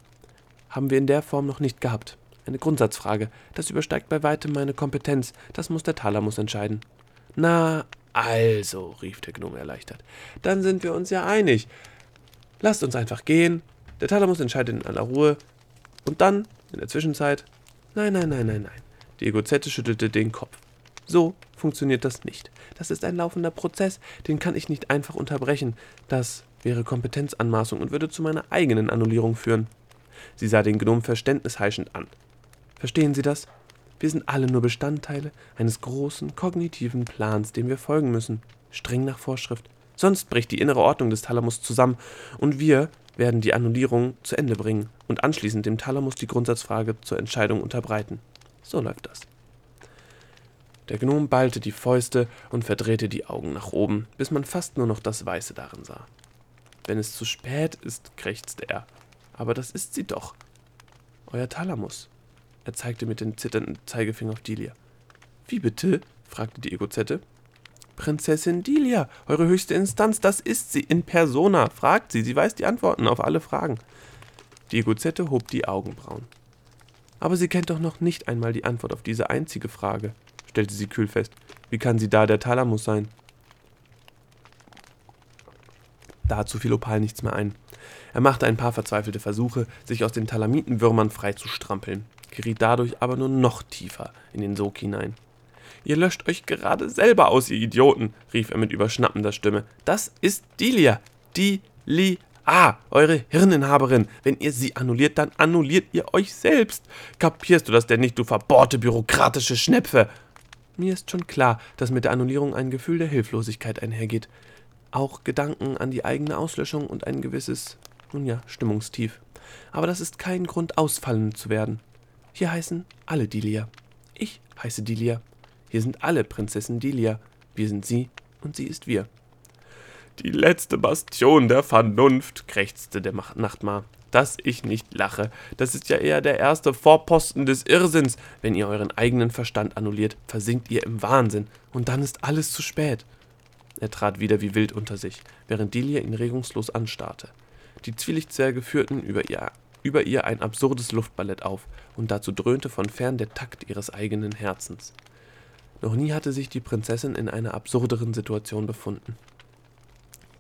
Haben wir in der Form noch nicht gehabt. Eine Grundsatzfrage. Das übersteigt bei weitem meine Kompetenz. Das muss der Thalamus entscheiden. Na, also, rief der Gnome erleichtert. Dann sind wir uns ja einig. Lasst uns einfach gehen. Der Thalamus entscheidet in aller Ruhe. Und dann, in der Zwischenzeit. Nein, nein, nein, nein, nein. Die Egozette schüttelte den Kopf. So funktioniert das nicht. Das ist ein laufender Prozess, den kann ich nicht einfach unterbrechen. Das wäre Kompetenzanmaßung und würde zu meiner eigenen Annullierung führen. Sie sah den Gnom verständnisheischend an. Verstehen Sie das? Wir sind alle nur Bestandteile eines großen kognitiven Plans, dem wir folgen müssen, streng nach Vorschrift. Sonst bricht die innere Ordnung des Thalamus zusammen und wir werden die Annullierung zu Ende bringen und anschließend dem Thalamus die Grundsatzfrage zur Entscheidung unterbreiten. So läuft das. Der Gnom ballte die Fäuste und verdrehte die Augen nach oben, bis man fast nur noch das Weiße darin sah. Wenn es zu spät ist, krächzte er. Aber das ist sie doch. Euer Thalamus. Er zeigte mit dem zitternden Zeigefinger auf Delia. Wie bitte? fragte die Egozette. Prinzessin Delia, eure höchste Instanz, das ist sie in persona. Fragt sie, sie weiß die Antworten auf alle Fragen. Die Egozette hob die Augenbrauen. Aber sie kennt doch noch nicht einmal die Antwort auf diese einzige Frage, stellte sie kühl fest. Wie kann sie da der Thalamus sein? Dazu fiel Opal nichts mehr ein. Er machte ein paar verzweifelte Versuche, sich aus den Talamitenwürmern freizustrampeln geriet dadurch aber nur noch tiefer in den Sog hinein. Ihr löscht euch gerade selber aus, ihr Idioten, rief er mit überschnappender Stimme. Das ist Delia. Delia, eure Hirninhaberin. Wenn ihr sie annulliert, dann annulliert ihr euch selbst. Kapierst du das denn nicht, du verbohrte bürokratische Schnepfe? Mir ist schon klar, dass mit der Annullierung ein Gefühl der Hilflosigkeit einhergeht. Auch Gedanken an die eigene Auslöschung und ein gewisses, nun ja, Stimmungstief. Aber das ist kein Grund, ausfallend zu werden. Hier heißen alle Delia. Ich heiße Delia. Hier sind alle Prinzessin Delia. Wir sind sie und sie ist wir. Die letzte Bastion der Vernunft, krächzte der Nachtmar. Dass ich nicht lache, das ist ja eher der erste Vorposten des Irrsinns. Wenn ihr euren eigenen Verstand annulliert, versinkt ihr im Wahnsinn, und dann ist alles zu spät. Er trat wieder wie wild unter sich, während Delia ihn regungslos anstarrte. Die Zwielichtzwerge führten über ihr über ihr ein absurdes Luftballett auf, und dazu dröhnte von fern der Takt ihres eigenen Herzens. Noch nie hatte sich die Prinzessin in einer absurderen Situation befunden.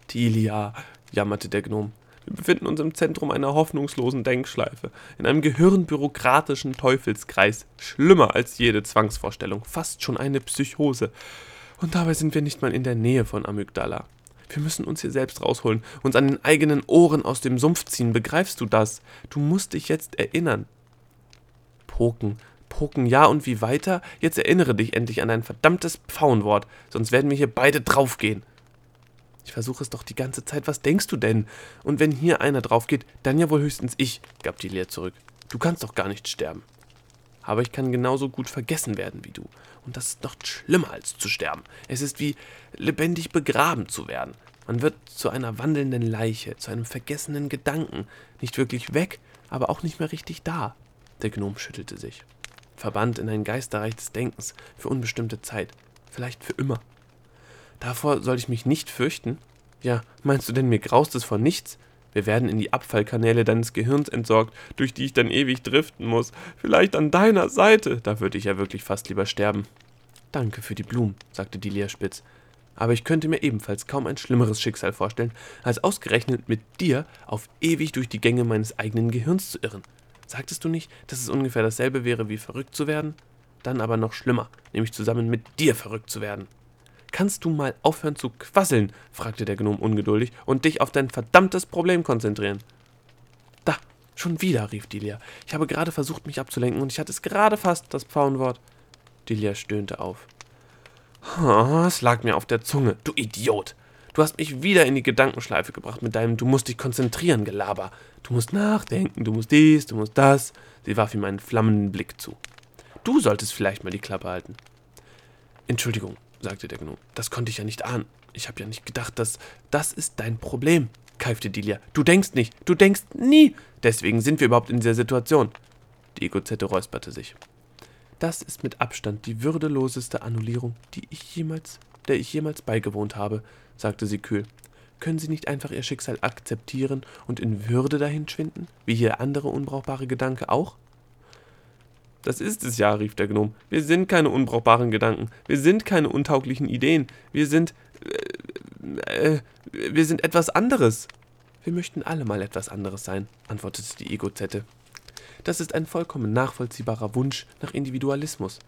Tilia, jammerte der Gnom, wir befinden uns im Zentrum einer hoffnungslosen Denkschleife, in einem gehirnbürokratischen Teufelskreis, schlimmer als jede Zwangsvorstellung, fast schon eine Psychose. Und dabei sind wir nicht mal in der Nähe von Amygdala. Wir müssen uns hier selbst rausholen, uns an den eigenen Ohren aus dem Sumpf ziehen. Begreifst du das? Du musst dich jetzt erinnern. Poken, poken, ja und wie weiter? Jetzt erinnere dich endlich an dein verdammtes Pfauenwort, sonst werden wir hier beide draufgehen. Ich versuche es doch die ganze Zeit, was denkst du denn? Und wenn hier einer draufgeht, dann ja wohl höchstens ich, gab die Leer zurück. Du kannst doch gar nicht sterben. Aber ich kann genauso gut vergessen werden wie du. Und das ist noch schlimmer als zu sterben. Es ist wie lebendig begraben zu werden. Man wird zu einer wandelnden Leiche, zu einem vergessenen Gedanken, nicht wirklich weg, aber auch nicht mehr richtig da. Der Gnom schüttelte sich. Verbannt in ein Geisterreich des Denkens für unbestimmte Zeit, vielleicht für immer. Davor soll ich mich nicht fürchten? Ja, meinst du denn, mir graust es vor nichts? Wir werden in die Abfallkanäle deines Gehirns entsorgt, durch die ich dann ewig driften muss. Vielleicht an deiner Seite. Da würde ich ja wirklich fast lieber sterben. Danke für die Blumen, sagte Delia spitz. Aber ich könnte mir ebenfalls kaum ein schlimmeres Schicksal vorstellen, als ausgerechnet mit dir auf ewig durch die Gänge meines eigenen Gehirns zu irren. Sagtest du nicht, dass es ungefähr dasselbe wäre wie verrückt zu werden? Dann aber noch schlimmer, nämlich zusammen mit dir verrückt zu werden. Kannst du mal aufhören zu quasseln? fragte der Gnom ungeduldig und dich auf dein verdammtes Problem konzentrieren. Da, schon wieder, rief Delia. Ich habe gerade versucht, mich abzulenken und ich hatte es gerade fast, das Pfauenwort. Delia stöhnte auf. Oh, es lag mir auf der Zunge, du Idiot. Du hast mich wieder in die Gedankenschleife gebracht mit deinem Du musst dich konzentrieren, Gelaber. Du musst nachdenken, du musst dies, du musst das. Sie warf ihm einen flammenden Blick zu. Du solltest vielleicht mal die Klappe halten. Entschuldigung, sagte der Gnome, das konnte ich ja nicht ahnen. Ich habe ja nicht gedacht, dass das ist dein Problem, keifte Delia. Du denkst nicht, du denkst nie. Deswegen sind wir überhaupt in dieser Situation. Die Egozette räusperte sich. Das ist mit Abstand die würdeloseste Annullierung, die ich jemals, der ich jemals beigewohnt habe, sagte sie kühl. Können Sie nicht einfach Ihr Schicksal akzeptieren und in Würde dahinschwinden, wie jeder andere unbrauchbare Gedanke auch? Das ist es ja, rief der Gnom. Wir sind keine unbrauchbaren Gedanken. Wir sind keine untauglichen Ideen. Wir sind. Äh, äh, wir sind etwas anderes. Wir möchten alle mal etwas anderes sein, antwortete die Egozette. Das ist ein vollkommen nachvollziehbarer Wunsch nach Individualismus.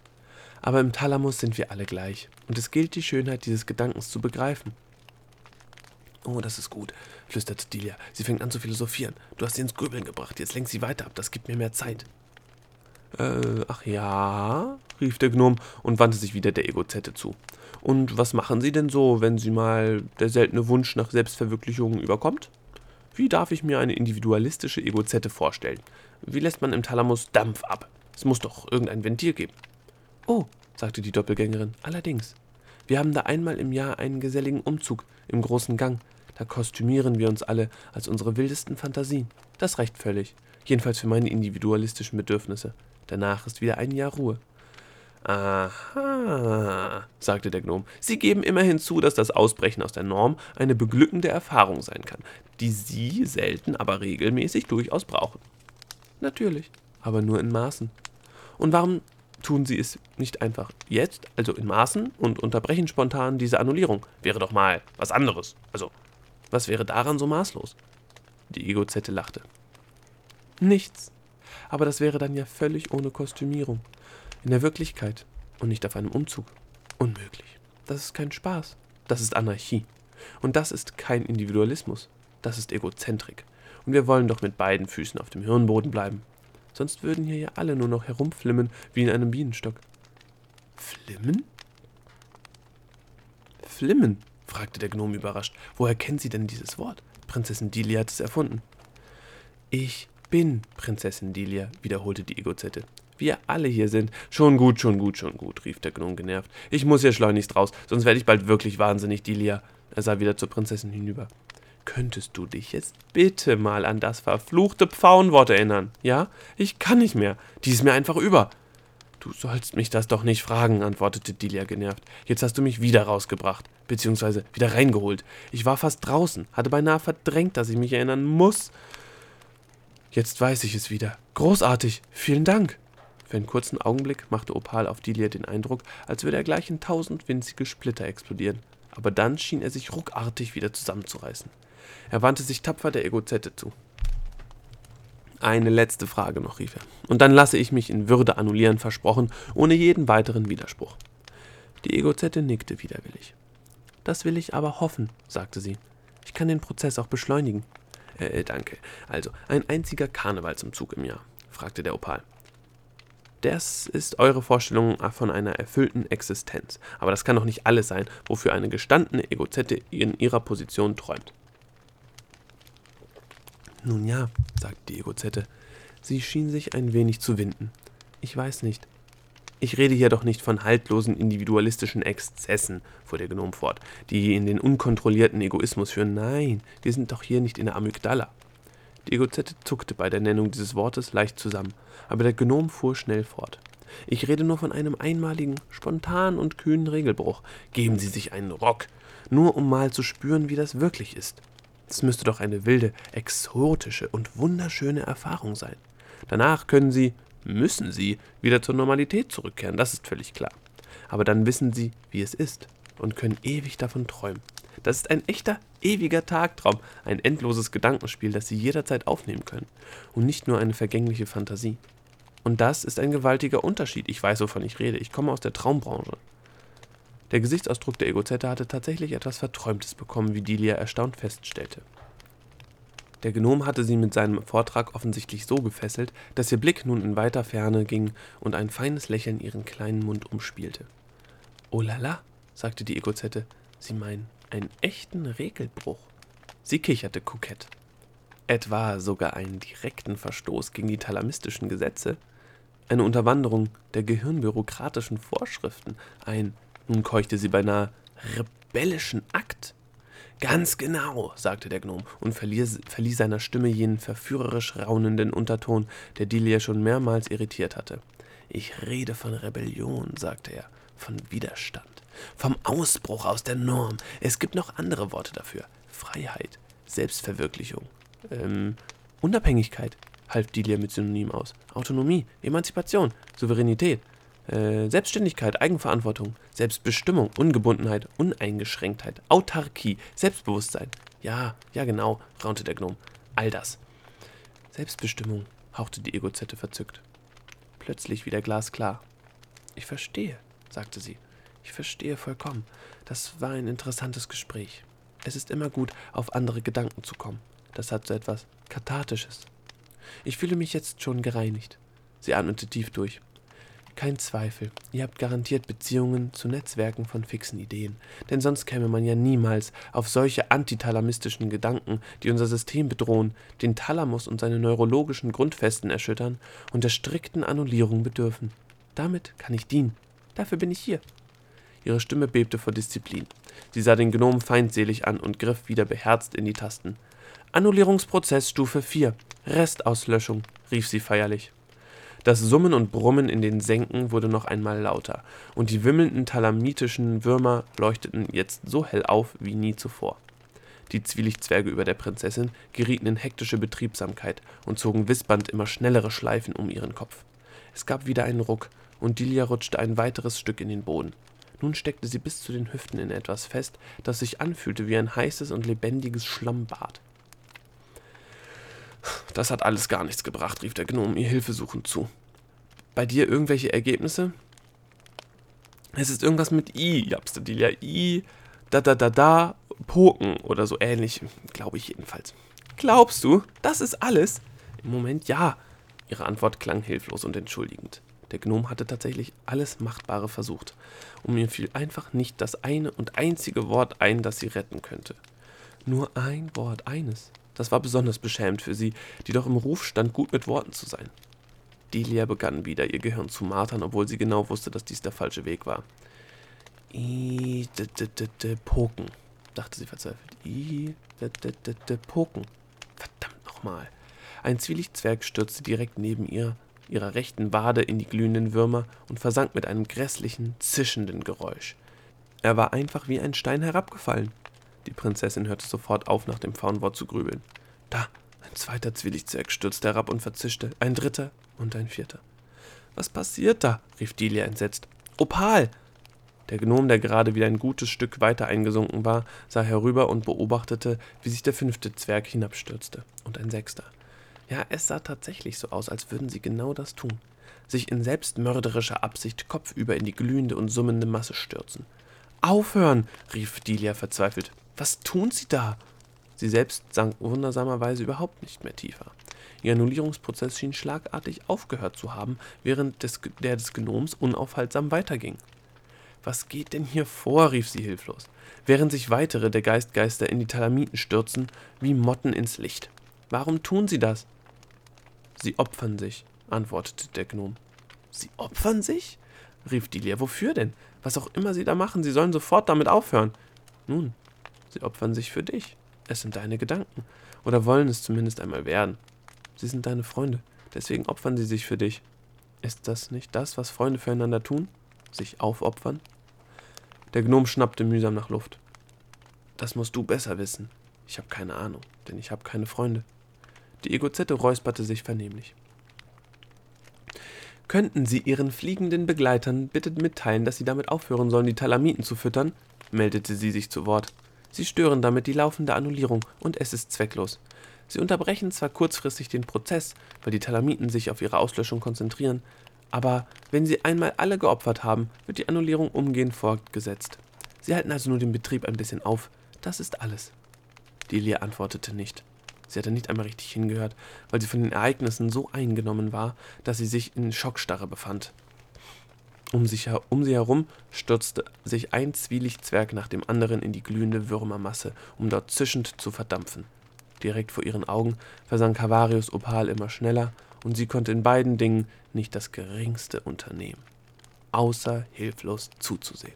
Aber im Thalamus sind wir alle gleich, und es gilt die Schönheit dieses Gedankens zu begreifen. Oh, das ist gut, flüsterte Delia. Sie fängt an zu philosophieren. Du hast sie ins Grübeln gebracht, jetzt lenk sie weiter ab, das gibt mir mehr Zeit. Äh, ach ja, rief der Gnom und wandte sich wieder der Egozette zu. Und was machen Sie denn so, wenn Sie mal der seltene Wunsch nach Selbstverwirklichung überkommt? Wie darf ich mir eine individualistische Egozette vorstellen? Wie lässt man im Thalamus Dampf ab? Es muss doch irgendein Ventil geben. Oh, sagte die Doppelgängerin, allerdings. Wir haben da einmal im Jahr einen geselligen Umzug im großen Gang. Da kostümieren wir uns alle als unsere wildesten Fantasien. Das reicht völlig. Jedenfalls für meine individualistischen Bedürfnisse. Danach ist wieder ein Jahr Ruhe. Aha, sagte der Gnom. Sie geben immerhin zu, dass das Ausbrechen aus der Norm eine beglückende Erfahrung sein kann, die Sie selten, aber regelmäßig durchaus brauchen. Natürlich, aber nur in Maßen. Und warum tun Sie es nicht einfach jetzt, also in Maßen, und unterbrechen spontan diese Annullierung? Wäre doch mal was anderes. Also, was wäre daran so maßlos? Die Egozette lachte. Nichts, aber das wäre dann ja völlig ohne Kostümierung. In der Wirklichkeit und nicht auf einem Umzug. Unmöglich. Das ist kein Spaß. Das ist Anarchie. Und das ist kein Individualismus. Das ist Egozentrik. Und wir wollen doch mit beiden Füßen auf dem Hirnboden bleiben. Sonst würden hier ja alle nur noch herumflimmen wie in einem Bienenstock. Flimmen? Flimmen? fragte der Gnome überrascht. Woher kennen Sie denn dieses Wort? Prinzessin Delia hat es erfunden. Ich bin Prinzessin Delia, wiederholte die Egozette. Wir alle hier sind. Schon gut, schon gut, schon gut, rief der Gnome genervt. Ich muss hier schleunigst raus, sonst werde ich bald wirklich wahnsinnig, Delia. Er sah wieder zur Prinzessin hinüber. Könntest du dich jetzt bitte mal an das verfluchte Pfauenwort erinnern? Ja? Ich kann nicht mehr. Die ist mir einfach über. Du sollst mich das doch nicht fragen, antwortete Delia genervt. Jetzt hast du mich wieder rausgebracht, beziehungsweise wieder reingeholt. Ich war fast draußen, hatte beinahe verdrängt, dass ich mich erinnern muss. Jetzt weiß ich es wieder. Großartig. Vielen Dank. Für einen kurzen Augenblick machte Opal auf Delia den Eindruck, als würde er gleich in tausend winzige Splitter explodieren. Aber dann schien er sich ruckartig wieder zusammenzureißen. Er wandte sich tapfer der Egozette zu. Eine letzte Frage noch, rief er. Und dann lasse ich mich in Würde annullieren, versprochen, ohne jeden weiteren Widerspruch. Die Egozette nickte widerwillig. Das will ich aber hoffen, sagte sie. Ich kann den Prozess auch beschleunigen. Äh, danke. Also, ein einziger Karnevalsumzug im Jahr? fragte der Opal. Das ist eure Vorstellung von einer erfüllten Existenz. Aber das kann doch nicht alles sein, wofür eine gestandene Egozette in ihrer Position träumt. Nun ja, sagte die Egozette. Sie schien sich ein wenig zu winden. Ich weiß nicht. Ich rede hier doch nicht von haltlosen individualistischen Exzessen, fuhr der Gnom fort, die in den unkontrollierten Egoismus führen. Nein, wir sind doch hier nicht in der Amygdala. Die Egozette zuckte bei der Nennung dieses Wortes leicht zusammen, aber der Gnom fuhr schnell fort. Ich rede nur von einem einmaligen, spontanen und kühnen Regelbruch. Geben Sie sich einen Rock, nur um mal zu spüren, wie das wirklich ist. Es müsste doch eine wilde, exotische und wunderschöne Erfahrung sein. Danach können Sie, müssen sie wieder zur Normalität zurückkehren, das ist völlig klar. Aber dann wissen sie, wie es ist und können ewig davon träumen. Das ist ein echter, ewiger Tagtraum, ein endloses Gedankenspiel, das sie jederzeit aufnehmen können und nicht nur eine vergängliche Fantasie. Und das ist ein gewaltiger Unterschied. Ich weiß, wovon ich rede. Ich komme aus der Traumbranche. Der Gesichtsausdruck der Egozette hatte tatsächlich etwas Verträumtes bekommen, wie Delia erstaunt feststellte. Der Gnom hatte sie mit seinem Vortrag offensichtlich so gefesselt, dass ihr Blick nun in weiter Ferne ging und ein feines Lächeln ihren kleinen Mund umspielte. Oh la la, sagte die Egozette, Sie meinen einen echten Regelbruch. Sie kicherte kokett. Etwa sogar einen direkten Verstoß gegen die thalamistischen Gesetze? Eine Unterwanderung der gehirnbürokratischen Vorschriften? Ein, nun keuchte sie beinahe, rebellischen Akt? Ganz genau, sagte der Gnom und verlieh, verlieh seiner Stimme jenen verführerisch raunenden Unterton, der Delia schon mehrmals irritiert hatte. Ich rede von Rebellion, sagte er, von Widerstand, vom Ausbruch aus der Norm. Es gibt noch andere Worte dafür. Freiheit, Selbstverwirklichung, ähm, Unabhängigkeit, half Delia mit Synonym aus. Autonomie, Emanzipation, Souveränität, äh, Selbstständigkeit, Eigenverantwortung, Selbstbestimmung, Ungebundenheit, Uneingeschränktheit, Autarkie, Selbstbewusstsein. Ja, ja genau, raunte der Gnom. All das. Selbstbestimmung, hauchte die Egozette verzückt. Plötzlich wieder glasklar. Ich verstehe, sagte sie. Ich verstehe vollkommen. Das war ein interessantes Gespräch. Es ist immer gut, auf andere Gedanken zu kommen. Das hat so etwas Kathartisches. Ich fühle mich jetzt schon gereinigt. Sie atmete tief durch. Kein Zweifel, ihr habt garantiert Beziehungen zu Netzwerken von fixen Ideen, denn sonst käme man ja niemals auf solche antithalamistischen Gedanken, die unser System bedrohen, den Thalamus und seine neurologischen Grundfesten erschüttern und der strikten Annullierung bedürfen. Damit kann ich dienen. Dafür bin ich hier. Ihre Stimme bebte vor Disziplin. Sie sah den Gnomen feindselig an und griff wieder beherzt in die Tasten. Annullierungsprozess Stufe 4. Restauslöschung, rief sie feierlich. Das Summen und Brummen in den Senken wurde noch einmal lauter, und die wimmelnden thalamitischen Würmer leuchteten jetzt so hell auf wie nie zuvor. Die Zwielichtzwerge über der Prinzessin gerieten in hektische Betriebsamkeit und zogen wispernd immer schnellere Schleifen um ihren Kopf. Es gab wieder einen Ruck, und Dilia rutschte ein weiteres Stück in den Boden. Nun steckte sie bis zu den Hüften in etwas fest, das sich anfühlte wie ein heißes und lebendiges Schlammbad. Das hat alles gar nichts gebracht, rief der Gnome ihr hilfesuchend zu. Bei dir irgendwelche Ergebnisse? Es ist irgendwas mit I, japste Delia. I, da da da da, Poken oder so ähnlich, glaube ich jedenfalls. Glaubst du, das ist alles? Im Moment ja. Ihre Antwort klang hilflos und entschuldigend. Der Gnome hatte tatsächlich alles Machbare versucht, und mir fiel einfach nicht das eine und einzige Wort ein, das sie retten könnte. Nur ein Wort, eines. Das war besonders beschämend für sie, die doch im Ruf stand, gut mit Worten zu sein. Delia begann wieder, ihr Gehirn zu martern, obwohl sie genau wusste, dass dies der falsche Weg war. I, d, d, d, d, Poken, dachte sie verzweifelt. I, d, d, d, d, Poken. Verdammt nochmal. Ein Zwielichtzwerg stürzte direkt neben ihr, ihrer rechten Wade in die glühenden Würmer und versank mit einem grässlichen, zischenden Geräusch. Er war einfach wie ein Stein herabgefallen. Die Prinzessin hörte sofort auf, nach dem Faunwort zu grübeln. Da, ein zweiter Zwillichzwerg stürzte herab und verzischte, ein dritter und ein vierter. Was passiert da? rief Delia entsetzt. Opal! Der Gnom, der gerade wieder ein gutes Stück weiter eingesunken war, sah herüber und beobachtete, wie sich der fünfte Zwerg hinabstürzte. Und ein sechster. Ja, es sah tatsächlich so aus, als würden sie genau das tun. Sich in selbstmörderischer Absicht kopfüber in die glühende und summende Masse stürzen. Aufhören! rief Delia verzweifelt. Was tun Sie da? Sie selbst sank wundersamerweise überhaupt nicht mehr tiefer. Ihr Annullierungsprozess schien schlagartig aufgehört zu haben, während des, der des Gnoms unaufhaltsam weiterging. Was geht denn hier vor? rief sie hilflos, während sich weitere der Geistgeister in die Talamiten stürzen, wie Motten ins Licht. Warum tun sie das? Sie opfern sich, antwortete der Gnom. Sie opfern sich? rief Delia. Wofür denn? Was auch immer sie da machen, sie sollen sofort damit aufhören. Nun, Sie opfern sich für dich. Es sind deine Gedanken. Oder wollen es zumindest einmal werden. Sie sind deine Freunde. Deswegen opfern sie sich für dich. Ist das nicht das, was Freunde füreinander tun? Sich aufopfern? Der Gnom schnappte mühsam nach Luft. Das musst du besser wissen. Ich habe keine Ahnung, denn ich habe keine Freunde. Die Egozette räusperte sich vernehmlich. Könnten Sie Ihren fliegenden Begleitern bitte mitteilen, dass sie damit aufhören sollen, die Talamiten zu füttern? meldete sie sich zu Wort. Sie stören damit die laufende Annullierung und es ist zwecklos. Sie unterbrechen zwar kurzfristig den Prozess, weil die Talamiten sich auf ihre Auslöschung konzentrieren, Aber wenn Sie einmal alle geopfert haben, wird die Annullierung umgehend fortgesetzt. Sie halten also nur den Betrieb ein bisschen auf. Das ist alles. Delia antwortete nicht. Sie hatte nicht einmal richtig hingehört, weil sie von den Ereignissen so eingenommen war, dass sie sich in Schockstarre befand. Um, sich, um sie herum stürzte sich ein Zwielichtzwerg nach dem anderen in die glühende Würmermasse, um dort zischend zu verdampfen. Direkt vor ihren Augen versank Havarius Opal immer schneller, und sie konnte in beiden Dingen nicht das geringste unternehmen, außer hilflos zuzusehen.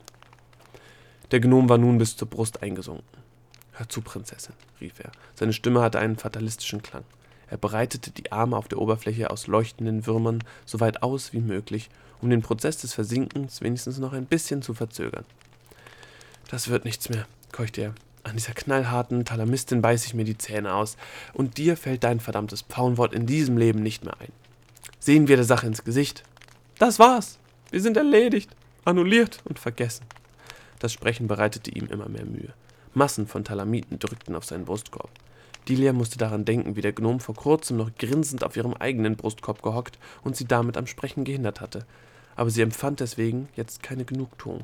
Der Gnom war nun bis zur Brust eingesunken. Hör zu, Prinzessin, rief er. Seine Stimme hatte einen fatalistischen Klang. Er breitete die Arme auf der Oberfläche aus leuchtenden Würmern so weit aus wie möglich, um den Prozess des Versinkens wenigstens noch ein bisschen zu verzögern. Das wird nichts mehr, keuchte er. An dieser knallharten Talamistin beiß ich mir die Zähne aus, und dir fällt dein verdammtes Pfauenwort in diesem Leben nicht mehr ein. Sehen wir der Sache ins Gesicht. Das war's. Wir sind erledigt, annulliert und vergessen. Das Sprechen bereitete ihm immer mehr Mühe. Massen von Talamiten drückten auf seinen Brustkorb. Delia musste daran denken, wie der Gnom vor kurzem noch grinsend auf ihrem eigenen Brustkorb gehockt und sie damit am Sprechen gehindert hatte. Aber sie empfand deswegen jetzt keine Genugtuung.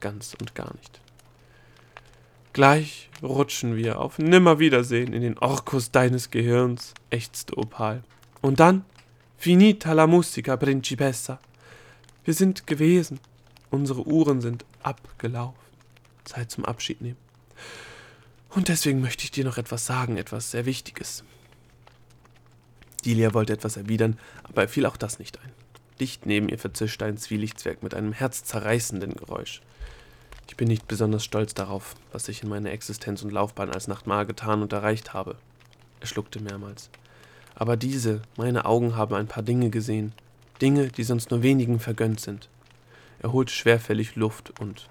Ganz und gar nicht. Gleich rutschen wir auf Nimmerwiedersehen in den Orkus deines Gehirns, ächzte Opal. Und dann, finita la musica, Principessa. Wir sind gewesen. Unsere Uhren sind abgelaufen. Zeit zum Abschied nehmen. Und deswegen möchte ich dir noch etwas sagen, etwas sehr Wichtiges. Delia wollte etwas erwidern, aber fiel auch das nicht ein. Dicht neben ihr verzischte ein Zwielichtzwerg mit einem herzzerreißenden Geräusch. Ich bin nicht besonders stolz darauf, was ich in meiner Existenz und Laufbahn als Nachtmar getan und erreicht habe. Er schluckte mehrmals. Aber diese, meine Augen haben ein paar Dinge gesehen, Dinge, die sonst nur wenigen vergönnt sind. Er holte schwerfällig Luft und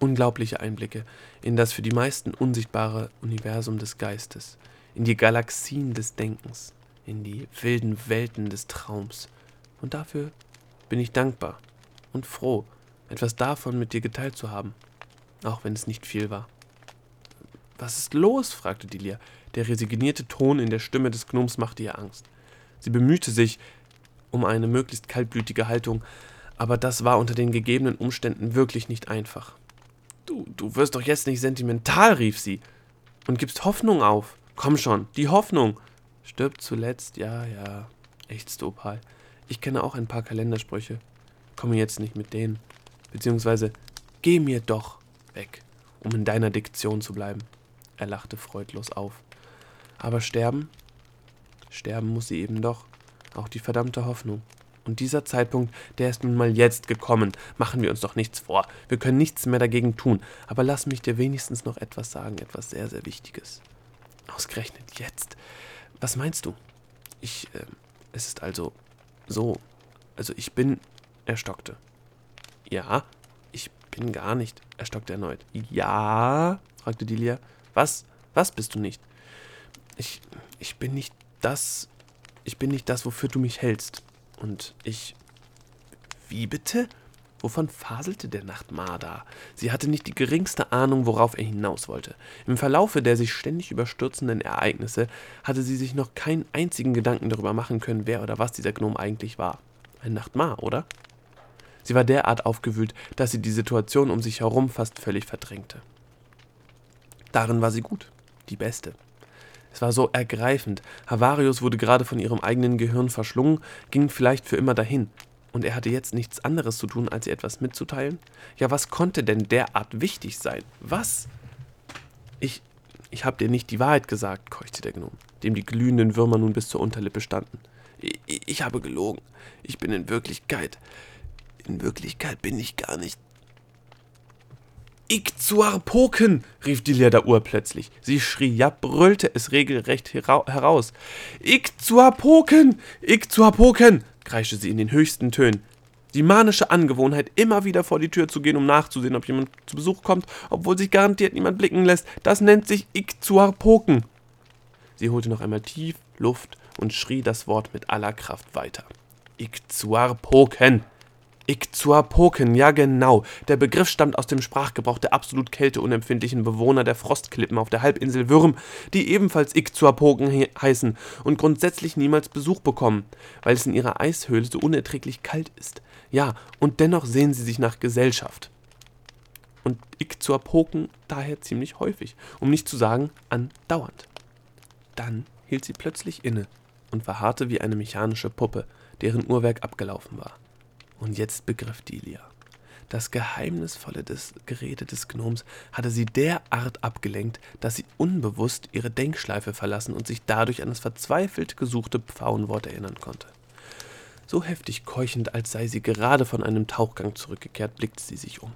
unglaubliche Einblicke in das für die meisten unsichtbare Universum des Geistes, in die Galaxien des Denkens, in die wilden Welten des Traums. Und dafür bin ich dankbar und froh, etwas davon mit dir geteilt zu haben, auch wenn es nicht viel war. Was ist los? fragte Delia. Der resignierte Ton in der Stimme des Gnoms machte ihr Angst. Sie bemühte sich um eine möglichst kaltblütige Haltung, aber das war unter den gegebenen Umständen wirklich nicht einfach. Du, du wirst doch jetzt nicht sentimental, rief sie, und gibst Hoffnung auf. Komm schon, die Hoffnung. Stirbt zuletzt, ja, ja, ächzte Opal. Ich kenne auch ein paar Kalendersprüche. Komme jetzt nicht mit denen. Beziehungsweise, geh mir doch weg, um in deiner Diktion zu bleiben. Er lachte freudlos auf. Aber sterben? Sterben muss sie eben doch. Auch die verdammte Hoffnung. Und dieser Zeitpunkt, der ist nun mal jetzt gekommen. Machen wir uns doch nichts vor. Wir können nichts mehr dagegen tun. Aber lass mich dir wenigstens noch etwas sagen, etwas sehr, sehr Wichtiges. Ausgerechnet jetzt. Was meinst du? Ich, äh, es ist also so. Also ich bin. Er stockte. Ja, ich bin gar nicht. Er stockte erneut. Ja, fragte Delia. Was? Was bist du nicht? Ich, ich bin nicht das. Ich bin nicht das, wofür du mich hältst. Und ich. Wie bitte? Wovon faselte der Nachtmar da? Sie hatte nicht die geringste Ahnung, worauf er hinaus wollte. Im Verlaufe der sich ständig überstürzenden Ereignisse hatte sie sich noch keinen einzigen Gedanken darüber machen können, wer oder was dieser Gnom eigentlich war. Ein Nachtmar, oder? Sie war derart aufgewühlt, dass sie die Situation um sich herum fast völlig verdrängte. Darin war sie gut, die beste. Es war so ergreifend. Havarius wurde gerade von ihrem eigenen Gehirn verschlungen, ging vielleicht für immer dahin. Und er hatte jetzt nichts anderes zu tun, als ihr etwas mitzuteilen? Ja, was konnte denn derart wichtig sein? Was? Ich, ich hab dir nicht die Wahrheit gesagt, keuchte der Gnome, dem die glühenden Würmer nun bis zur Unterlippe standen. Ich, ich habe gelogen. Ich bin in Wirklichkeit. In Wirklichkeit bin ich gar nicht Ikzuarpoken, rief Dilia da urplötzlich. Sie schrie, ja, brüllte es regelrecht heraus. Ikzuarpoken, Ikzuarpoken, kreischte sie in den höchsten Tönen. Die manische Angewohnheit, immer wieder vor die Tür zu gehen, um nachzusehen, ob jemand zu Besuch kommt, obwohl sich garantiert niemand blicken lässt, das nennt sich Ikzuarpoken. Sie holte noch einmal tief Luft und schrie das Wort mit aller Kraft weiter. Ikzuarpoken. Ikzuapoken, ja genau. Der Begriff stammt aus dem Sprachgebrauch der absolut kälteunempfindlichen Bewohner der Frostklippen auf der Halbinsel Würm, die ebenfalls Ikzuapoken he heißen und grundsätzlich niemals Besuch bekommen, weil es in ihrer Eishöhle so unerträglich kalt ist. Ja, und dennoch sehen sie sich nach Gesellschaft. Und Ikzuapoken daher ziemlich häufig, um nicht zu sagen andauernd. Dann hielt sie plötzlich inne und verharrte wie eine mechanische Puppe, deren Uhrwerk abgelaufen war. Und jetzt begriff Delia. Das geheimnisvolle des Gerede des Gnoms hatte sie derart abgelenkt, dass sie unbewusst ihre Denkschleife verlassen und sich dadurch an das verzweifelt gesuchte Pfauenwort erinnern konnte. So heftig keuchend, als sei sie gerade von einem Tauchgang zurückgekehrt, blickte sie sich um.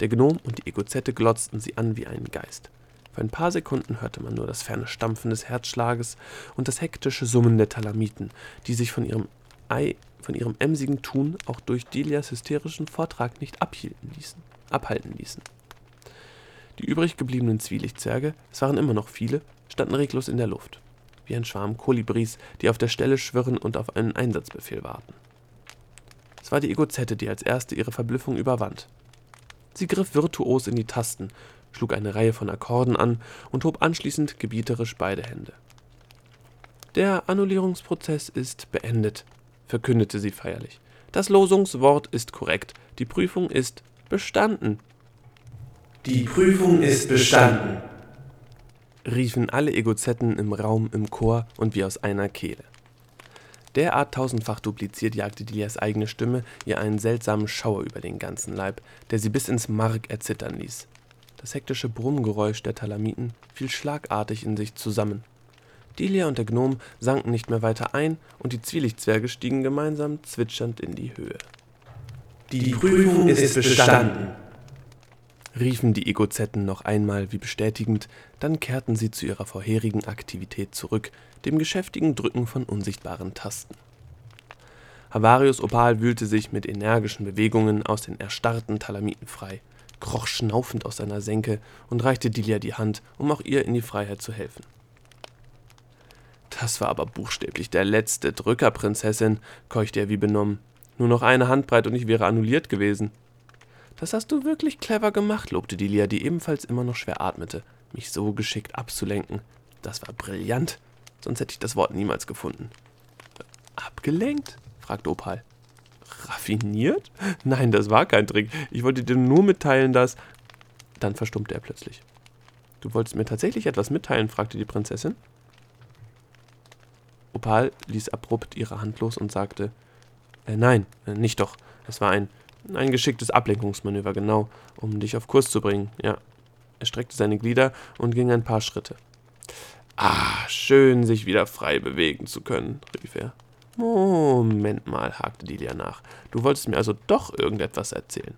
Der Gnom und die Egozette glotzten sie an wie einen Geist. Für ein paar Sekunden hörte man nur das ferne Stampfen des Herzschlages und das hektische Summen der Talamiten, die sich von ihrem Ei von ihrem emsigen Tun auch durch Delias hysterischen Vortrag nicht abhielten ließen, abhalten ließen. Die übrig gebliebenen Zwielichtzwerge, es waren immer noch viele, standen reglos in der Luft, wie ein Schwarm Kolibris, die auf der Stelle schwirren und auf einen Einsatzbefehl warten. Es war die Egozette, die als erste ihre Verblüffung überwand. Sie griff virtuos in die Tasten, schlug eine Reihe von Akkorden an und hob anschließend gebieterisch beide Hände. Der Annullierungsprozess ist beendet, verkündete sie feierlich. Das Losungswort ist korrekt. Die Prüfung ist bestanden. Die Prüfung ist bestanden, riefen alle Egozetten im Raum im Chor und wie aus einer Kehle. Derart tausendfach dupliziert jagte Dilias eigene Stimme ihr einen seltsamen Schauer über den ganzen Leib, der sie bis ins Mark erzittern ließ. Das hektische Brummgeräusch der Talamiten fiel schlagartig in sich zusammen. Delia und der Gnom sanken nicht mehr weiter ein und die Zwielichtzwerge stiegen gemeinsam zwitschernd in die Höhe. Die Prüfung ist bestanden, riefen die Egozetten noch einmal wie bestätigend, dann kehrten sie zu ihrer vorherigen Aktivität zurück, dem geschäftigen Drücken von unsichtbaren Tasten. Havarius Opal wühlte sich mit energischen Bewegungen aus den erstarrten Talamiten frei, kroch schnaufend aus seiner Senke und reichte Delia die Hand, um auch ihr in die Freiheit zu helfen. Das war aber buchstäblich der letzte Drücker, Prinzessin, keuchte er wie benommen. Nur noch eine Handbreit und ich wäre annulliert gewesen. Das hast du wirklich clever gemacht, lobte Delia, die ebenfalls immer noch schwer atmete, mich so geschickt abzulenken. Das war brillant, sonst hätte ich das Wort niemals gefunden. Abgelenkt? fragte Opal. Raffiniert? Nein, das war kein Trick. Ich wollte dir nur mitteilen, dass. Dann verstummte er plötzlich. Du wolltest mir tatsächlich etwas mitteilen? fragte die Prinzessin. Opal ließ abrupt ihre Hand los und sagte: äh, Nein, äh, nicht doch. Es war ein, ein geschicktes Ablenkungsmanöver, genau, um dich auf Kurs zu bringen. Ja. Er streckte seine Glieder und ging ein paar Schritte. Ah, schön, sich wieder frei bewegen zu können, rief er. Moment mal, hakte Delia nach. Du wolltest mir also doch irgendetwas erzählen.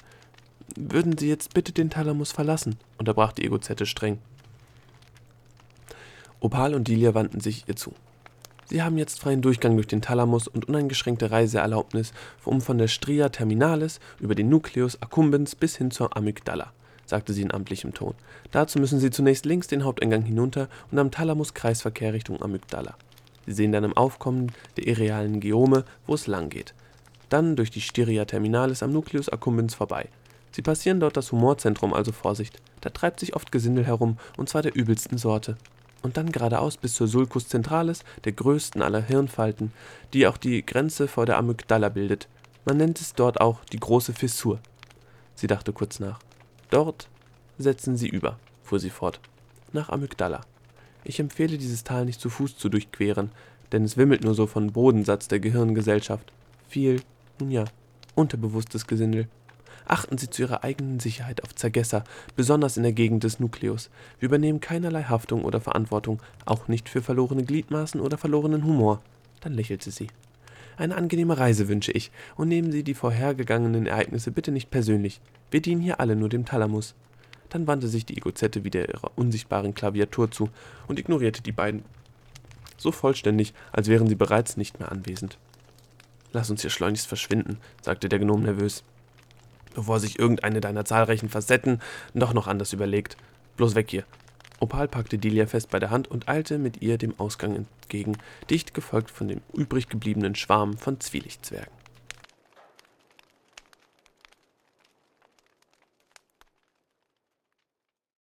Würden Sie jetzt bitte den Thalamus verlassen? unterbrach die Egozette streng. Opal und Delia wandten sich ihr zu. Sie haben jetzt freien Durchgang durch den Thalamus und uneingeschränkte Reiseerlaubnis, um von der Stria terminalis über den Nucleus accumbens bis hin zur Amygdala, sagte sie in amtlichem Ton. Dazu müssen Sie zunächst links den Haupteingang hinunter und am Thalamus Kreisverkehr Richtung Amygdala. Sie sehen dann im Aufkommen der irrealen Geome, wo es lang geht. Dann durch die Styria terminalis am Nucleus accumbens vorbei. Sie passieren dort das Humorzentrum, also Vorsicht. Da treibt sich oft Gesindel herum, und zwar der übelsten Sorte und dann geradeaus bis zur Sulcus centralis, der größten aller Hirnfalten, die auch die Grenze vor der Amygdala bildet. Man nennt es dort auch die große Fissur. Sie dachte kurz nach. Dort setzen Sie über, fuhr sie fort, nach Amygdala. Ich empfehle dieses Tal nicht zu Fuß zu durchqueren, denn es wimmelt nur so von Bodensatz der Gehirngesellschaft. Viel, nun ja, unterbewusstes Gesindel. Achten Sie zu Ihrer eigenen Sicherheit auf Zergesser, besonders in der Gegend des Nukleus. Wir übernehmen keinerlei Haftung oder Verantwortung, auch nicht für verlorene Gliedmaßen oder verlorenen Humor. Dann lächelte sie. Eine angenehme Reise wünsche ich, und nehmen Sie die vorhergegangenen Ereignisse bitte nicht persönlich. Wir dienen hier alle nur dem Thalamus. Dann wandte sich die Egozette wieder ihrer unsichtbaren Klaviatur zu und ignorierte die beiden so vollständig, als wären sie bereits nicht mehr anwesend. Lass uns hier schleunigst verschwinden, sagte der Gnom nervös bevor sich irgendeine deiner zahlreichen Facetten doch noch anders überlegt. Bloß weg hier. Opal packte Delia fest bei der Hand und eilte mit ihr dem Ausgang entgegen, dicht gefolgt von dem übrig gebliebenen Schwarm von Zwielichtzwergen.